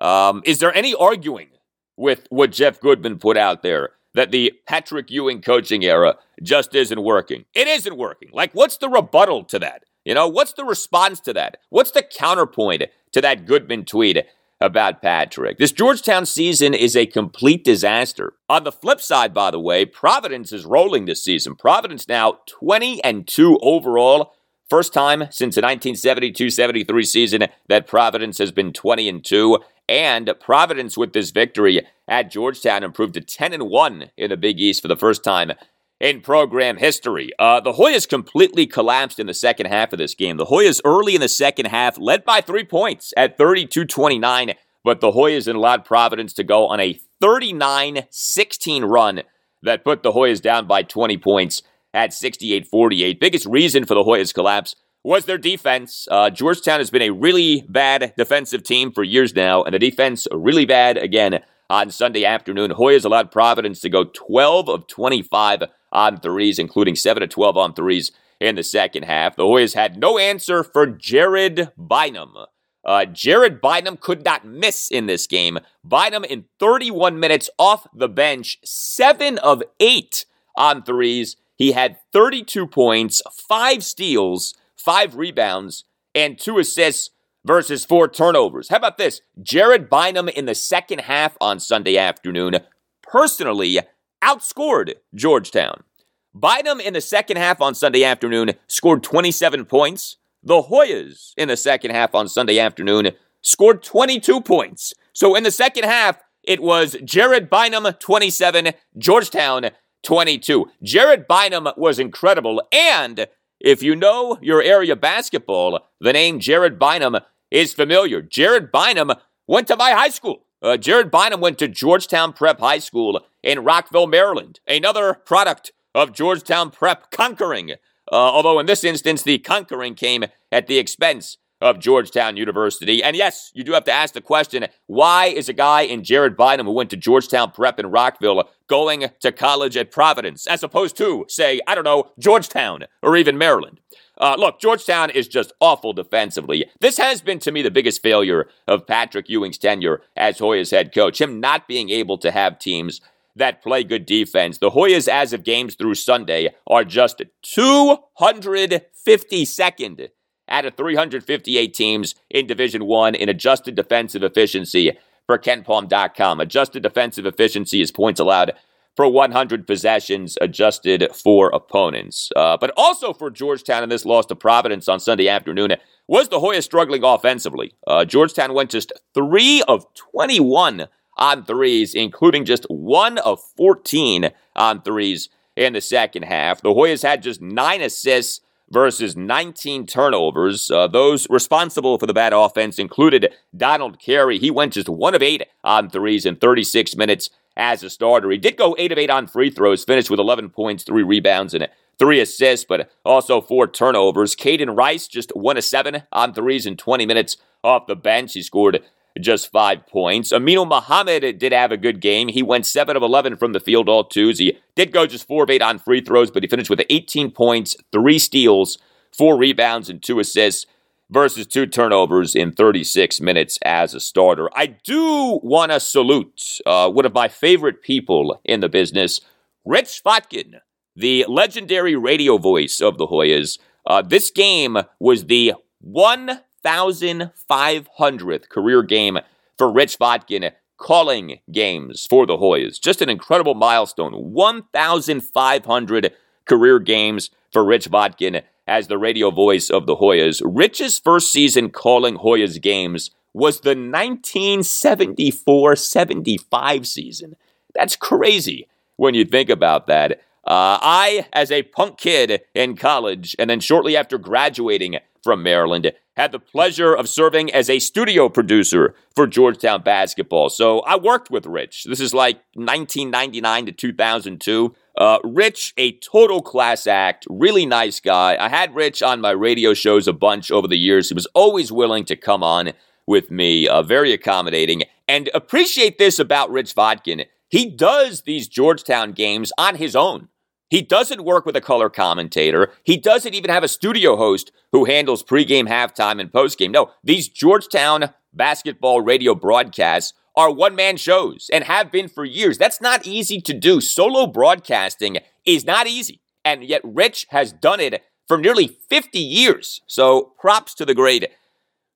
A: Um, is there any arguing with what Jeff Goodman put out there that the Patrick Ewing coaching era just isn't working? It isn't working. Like, what's the rebuttal to that? You know, what's the response to that? What's the counterpoint to that Goodman tweet? About Patrick. This Georgetown season is a complete disaster. On the flip side, by the way, Providence is rolling this season. Providence now 20 and 2 overall. First time since the 1972-73 season that Providence has been 20 and 2. And Providence with this victory at Georgetown improved to 10 and 1 in the Big East for the first time in program history. Uh, the Hoyas completely collapsed in the second half of this game. The Hoyas early in the second half led by three points at 32 29, but the Hoyas allowed Providence to go on a 39 16 run that put the Hoyas down by 20 points at 68 48. Biggest reason for the Hoyas' collapse was their defense. Uh, Georgetown has been a really bad defensive team for years now, and the defense really bad again on Sunday afternoon. Hoyas allowed Providence to go 12 of 25 on threes, including 7 to 12 on threes in the second half. The Hoyas had no answer for Jared Bynum. Uh, Jared Bynum could not miss in this game. Bynum in 31 minutes off the bench, 7 of 8 on threes. He had 32 points, 5 steals, 5 rebounds, and 2 assists versus 4 turnovers. How about this? Jared Bynum in the second half on Sunday afternoon personally outscored Georgetown. Bynum in the second half on Sunday afternoon scored 27 points. The Hoyas in the second half on Sunday afternoon scored 22 points. So in the second half, it was Jared Bynum 27, Georgetown 22. Jared Bynum was incredible. And if you know your area basketball, the name Jared Bynum is familiar. Jared Bynum went to my high school. Uh, Jared Bynum went to Georgetown Prep High School in Rockville, Maryland. Another product of Georgetown Prep conquering, uh, although in this instance, the conquering came at the expense of Georgetown University. And yes, you do have to ask the question why is a guy in Jared Bynum who went to Georgetown Prep in Rockville going to college at Providence as opposed to, say, I don't know, Georgetown or even Maryland? Uh, look, Georgetown is just awful defensively. This has been, to me, the biggest failure of Patrick Ewing's tenure as Hoyas head coach. Him not being able to have teams that play good defense. The Hoyas, as of games through Sunday, are just 252nd out of 358 teams in Division One in adjusted defensive efficiency for KenPom.com. Adjusted defensive efficiency is points allowed for 100 possessions adjusted for opponents. Uh, but also for Georgetown in this loss to Providence on Sunday afternoon was the Hoyas struggling offensively. Uh, Georgetown went just 3 of 21 on threes, including just 1 of 14 on threes in the second half. The Hoyas had just 9 assists versus 19 turnovers. Uh, those responsible for the bad offense included Donald Carey. He went just 1 of 8 on threes in 36 minutes as a starter. He did go 8 of 8 on free throws, finished with 11 points, 3 rebounds, and three assists, but also four turnovers. Kaiden Rice just one of seven on threes in 20 minutes off the bench. He scored just five points. Aminu Mohammed did have a good game. He went 7 of 11 from the field, all twos. He did go just 4 of 8 on free throws, but he finished with 18 points, three steals, four rebounds, and two assists versus two turnovers in 36 minutes as a starter. I do want to salute uh, one of my favorite people in the business, Rich Chvotkin, the legendary radio voice of the Hoyas. Uh, this game was the 1,500th career game for Rich Chvotkin calling games for the Hoyas. Just an incredible milestone. 1,500 career games for Rich Chvotkin as the radio voice of the Hoyas. Rich's first season calling Hoyas games was the 1974 75 season. That's crazy when you think about that. Uh, I, as a punk kid in college, and then shortly after graduating from Maryland, had the pleasure of serving as a studio producer for Georgetown basketball. So I worked with Rich. This is like 1999 to 2002. Uh, Rich, a total class act, really nice guy. I had Rich on my radio shows a bunch over the years. He was always willing to come on with me, uh, very accommodating. And appreciate this about Rich Chvotkin. He does these Georgetown games on his own. He doesn't work with a color commentator. He doesn't even have a studio host who handles pregame, halftime, and postgame. No, these Georgetown basketball radio broadcasts are one man shows and have been for years. That's not easy to do. Solo broadcasting is not easy. And yet, Rich has done it for nearly 50 years. So, props to the great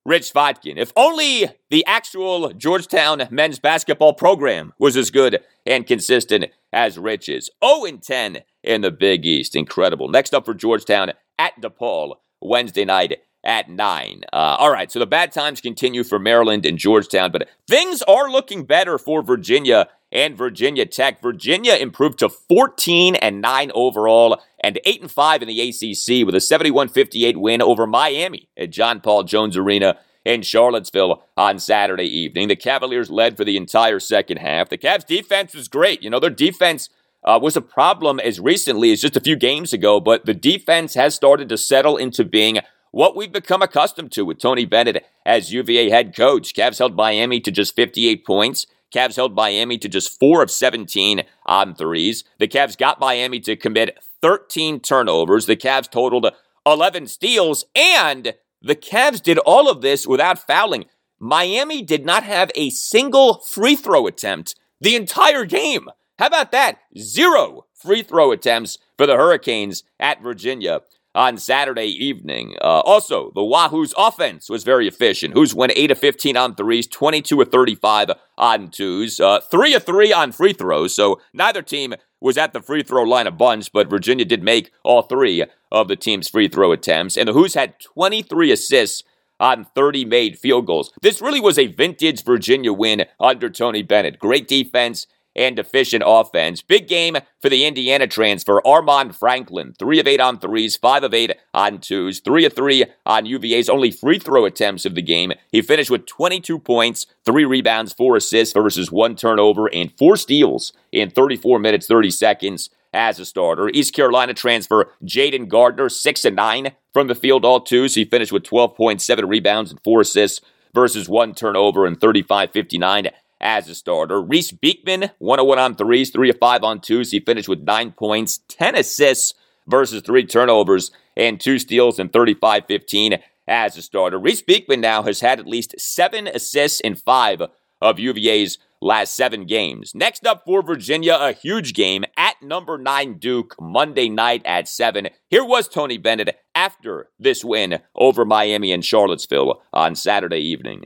A: Rich Chvotkin. If only the actual Georgetown men's basketball program was as good and consistent as Rich is. 0 10 in the Big East. Incredible. Next up for Georgetown at DePaul Wednesday night at 9. Uh, all right, so the bad times continue for Maryland and Georgetown, but things are looking better for Virginia and Virginia Tech. Virginia improved to 14 and 9 overall and 8 and 5 in the ACC with a 71-58 win over Miami at John Paul Jones Arena in Charlottesville on Saturday evening. The Cavaliers led for the entire second half. The Cavs defense was great. You know, their defense uh, was a problem as recently as just a few games ago, but the defense has started to settle into being what we've become accustomed to with Tony Bennett as UVA head coach. Cavs held Miami to just 58 points. Cavs held Miami to just 4 of 17 on threes. The Cavs got Miami to commit 13 turnovers. The Cavs totaled 11 steals, and the Cavs did all of this without fouling. Miami did not have a single free throw attempt the entire game. How about that? Zero free throw attempts for the Hurricanes at Virginia on Saturday evening. Uh, also, the Wahoo's offense was very efficient. Hoos went 8 of 15 on threes, 22 of 35 on twos, uh, 3 of 3 on free throws. So neither team was at the free throw line a bunch, but Virginia did make all three of the team's free throw attempts. And the Hoos had 23 assists on 30 made field goals. This really was a vintage Virginia win under Tony Bennett. Great defense and efficient offense. Big game for the Indiana transfer, Armaan Franklin. Three of eight on threes, five of eight on twos, three of three on UVA's only free throw attempts of the game. He finished with 22 points, three rebounds, four assists versus one turnover, and four steals in 34 minutes, 30 seconds as a starter. East Carolina transfer Jayden Gardner, 6 and 9 from the field, all twos. He finished with 12.7 rebounds and four assists versus one turnover and 35 59 as a starter. Reece Beekman, 101 on threes, 3 of 5 on twos. He finished with 9 points, 10 assists versus 3 turnovers, and 2 steals in 35 15 as a starter. Reece Beekman now has had at least 7 assists in 5 of UVA's last 7 games. Next up for Virginia, a huge game at number 9 Duke Monday night at 7. Here was Tony Bennett after this win over Miami and Charlottesville on Saturday evening.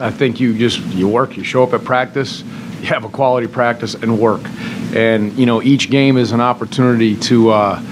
G: I think you just you work, you show up at practice, you have a quality practice and work, and you know each game is an opportunity to uh,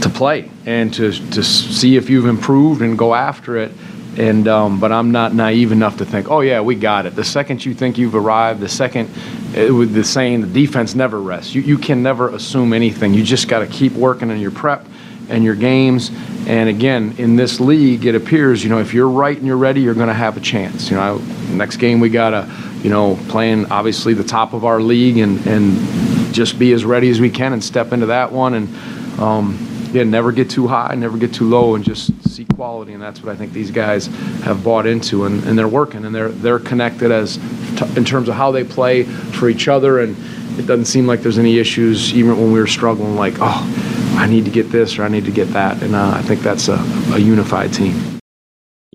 G: to play and to to see if you've improved and go after it. And um, but I'm not naive enough to think, oh yeah, we got it. The second you think you've arrived, the second it, with the saying, the defense never rests. You you can never assume anything. You just got to keep working on your prep and your games. And again, in this league, it appears, you know, if you're right and you're ready, you're going to have a chance. You know, next game we got to, you know, playing obviously the top of our league and, and just be as ready as we can and step into that one. And, um, again, never get too high, never get too low, and just see quality. And that's what I think these guys have bought into, and, and they're working, and they're they're connected as t- in terms of how they play for each other, and it doesn't seem like there's any issues, even when we were struggling. Like, oh, I need to get this or I need to get that, and uh, I think that's a, a unified team.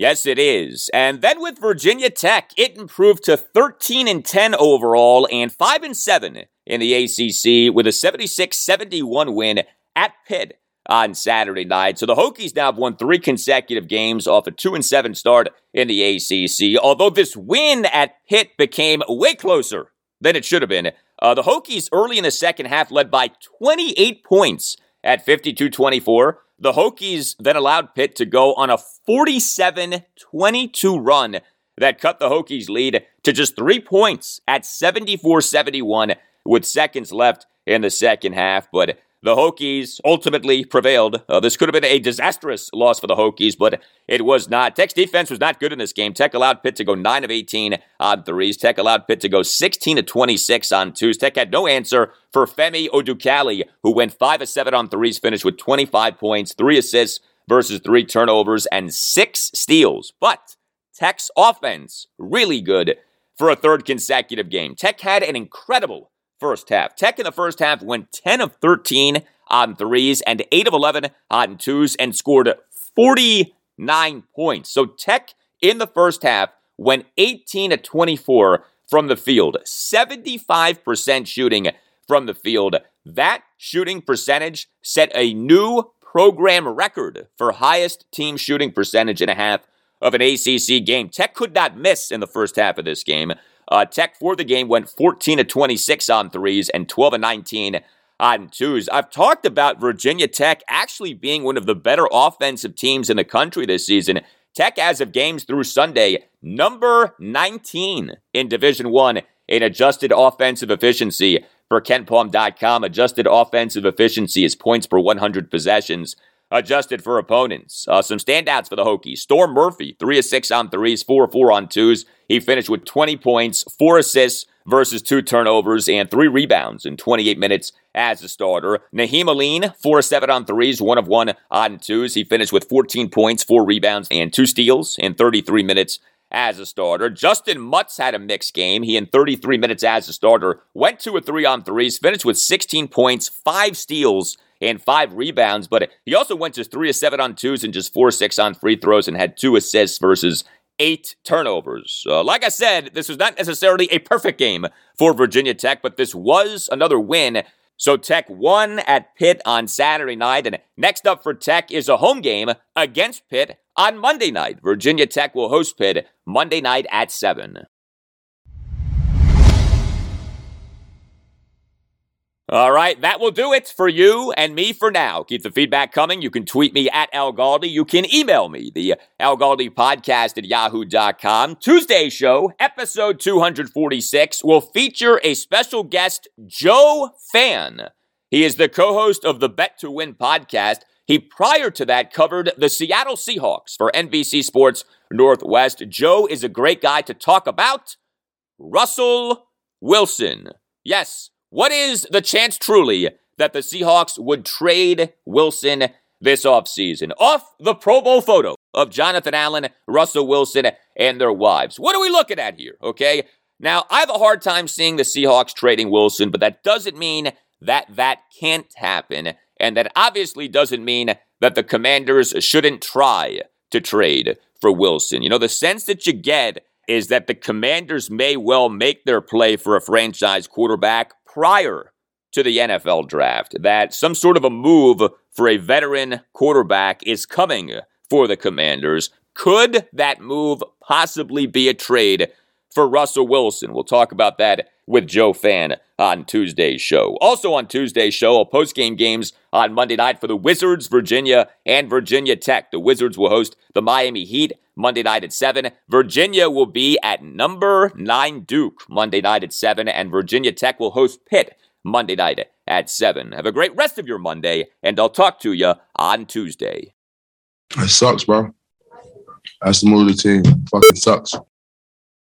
A: Yes, it is. And then with Virginia Tech, it improved to 13 and 10 overall and 5 and 7 in the ACC with a 76-71 win at Pitt on Saturday night. So the Hokies now have won three consecutive games off a 2 and 7 start in the ACC. Although this win at Pitt became way closer than it should have been. Uh, the Hokies early in the second half led by 28 points at 52-24. The Hokies then allowed Pitt to go on a 47-22 run that cut the Hokies lead to just 3 points at 74-71 with seconds left in the second half, but the Hokies ultimately prevailed. Uh, this could have been a disastrous loss for the Hokies, but it was not. Tech's defense was not good in this game. Tech allowed Pitt to go 9 of 18 on threes. Tech allowed Pitt to go 16 of 26 on twos. Tech had no answer for Femi Odukale, who went 5 of 7 on threes, finished with 25 points, 3 assists versus 3 turnovers, and 6 steals. But Tech's offense, really good for a third consecutive game. Tech had an incredible first half. Tech in the first half went 10 of 13 on threes and 8 of 11 on twos and scored 49 points. So Tech in the first half went 18 to 24 from the field, 75% shooting from the field. That shooting percentage set a new program record for highest team shooting percentage in a half of an ACC game. Tech could not miss in the first half of this game. Uh, Tech for the game went 14 to 26 on threes and 12 to 19 on twos. I've talked about Virginia Tech actually being one of the better offensive teams in the country this season. Tech, as of games through Sunday, number 19 in Division One in adjusted offensive efficiency. For KenPom.com, adjusted offensive efficiency is points per 100 possessions adjusted for opponents. Uh, some standouts for the Hokies. Storm Murphy, 3 of 6 on threes, 4 of 4 on twos. He finished with 20 points, 4 assists versus 2 turnovers, and 3 rebounds in 28 minutes as a starter. Nahiem Alleyne, 4 of 7 on threes, 1 of 1 on twos. He finished with 14 points, 4 rebounds, and 2 steals in 33 minutes as a starter. Justyn Mutts had a mixed game. He, in 33 minutes as a starter, went 2 of 3 on threes, finished with 16 points, 5 steals, and five rebounds, but he also went just three of seven on twos and just four six on free throws and had two assists versus eight turnovers. Uh, like I said, this was not necessarily a perfect game for Virginia Tech, but this was another win. So Tech won at Pitt on Saturday night, and next up for Tech is a home game against Pitt on Monday night. Virginia Tech will host Pitt Monday night at 7. All right, that will do it for you and me for now. Keep the feedback coming. You can tweet me at Al Galdi. You can email me, the Al Galdi podcast at yahoo.com. Tuesday show, episode 246, will feature a special guest, Joe Fann. He is the co host of the Bet to Win podcast. He, prior to that, covered the Seattle Seahawks for NBC Sports Northwest. Joe is a great guy to talk about. Russell Wilson. Yes, what is the chance truly that the Seahawks would trade Wilson this offseason? Off the Pro Bowl photo of Jonathan Allen, Russell Wilson, and their wives. What are we looking at here? Okay. Now, I have a hard time seeing the Seahawks trading Wilson, but that doesn't mean that that can't happen. And that obviously doesn't mean that the commanders shouldn't try to trade for Wilson. You know, the sense that you get is that the commanders may well make their play for a franchise quarterback prior to the NFL draft that some sort of a move for a veteran quarterback is coming for the Commanders. Could that move possibly be a trade for Russell Wilson? We'll talk about that with Joe Fann on Tuesday's show. Also on Tuesday's show, post-game games on Monday night for the Wizards, Virginia, and Virginia Tech. The Wizards will host the Miami Heat Monday night at 7. Virginia will be at number 9 Duke Monday night at 7, and Virginia Tech will host Pitt Monday night at 7. Have a great rest of your Monday, and I'll talk to you on Tuesday.
F: It sucks, bro. That's the mood of the team. Fucking sucks.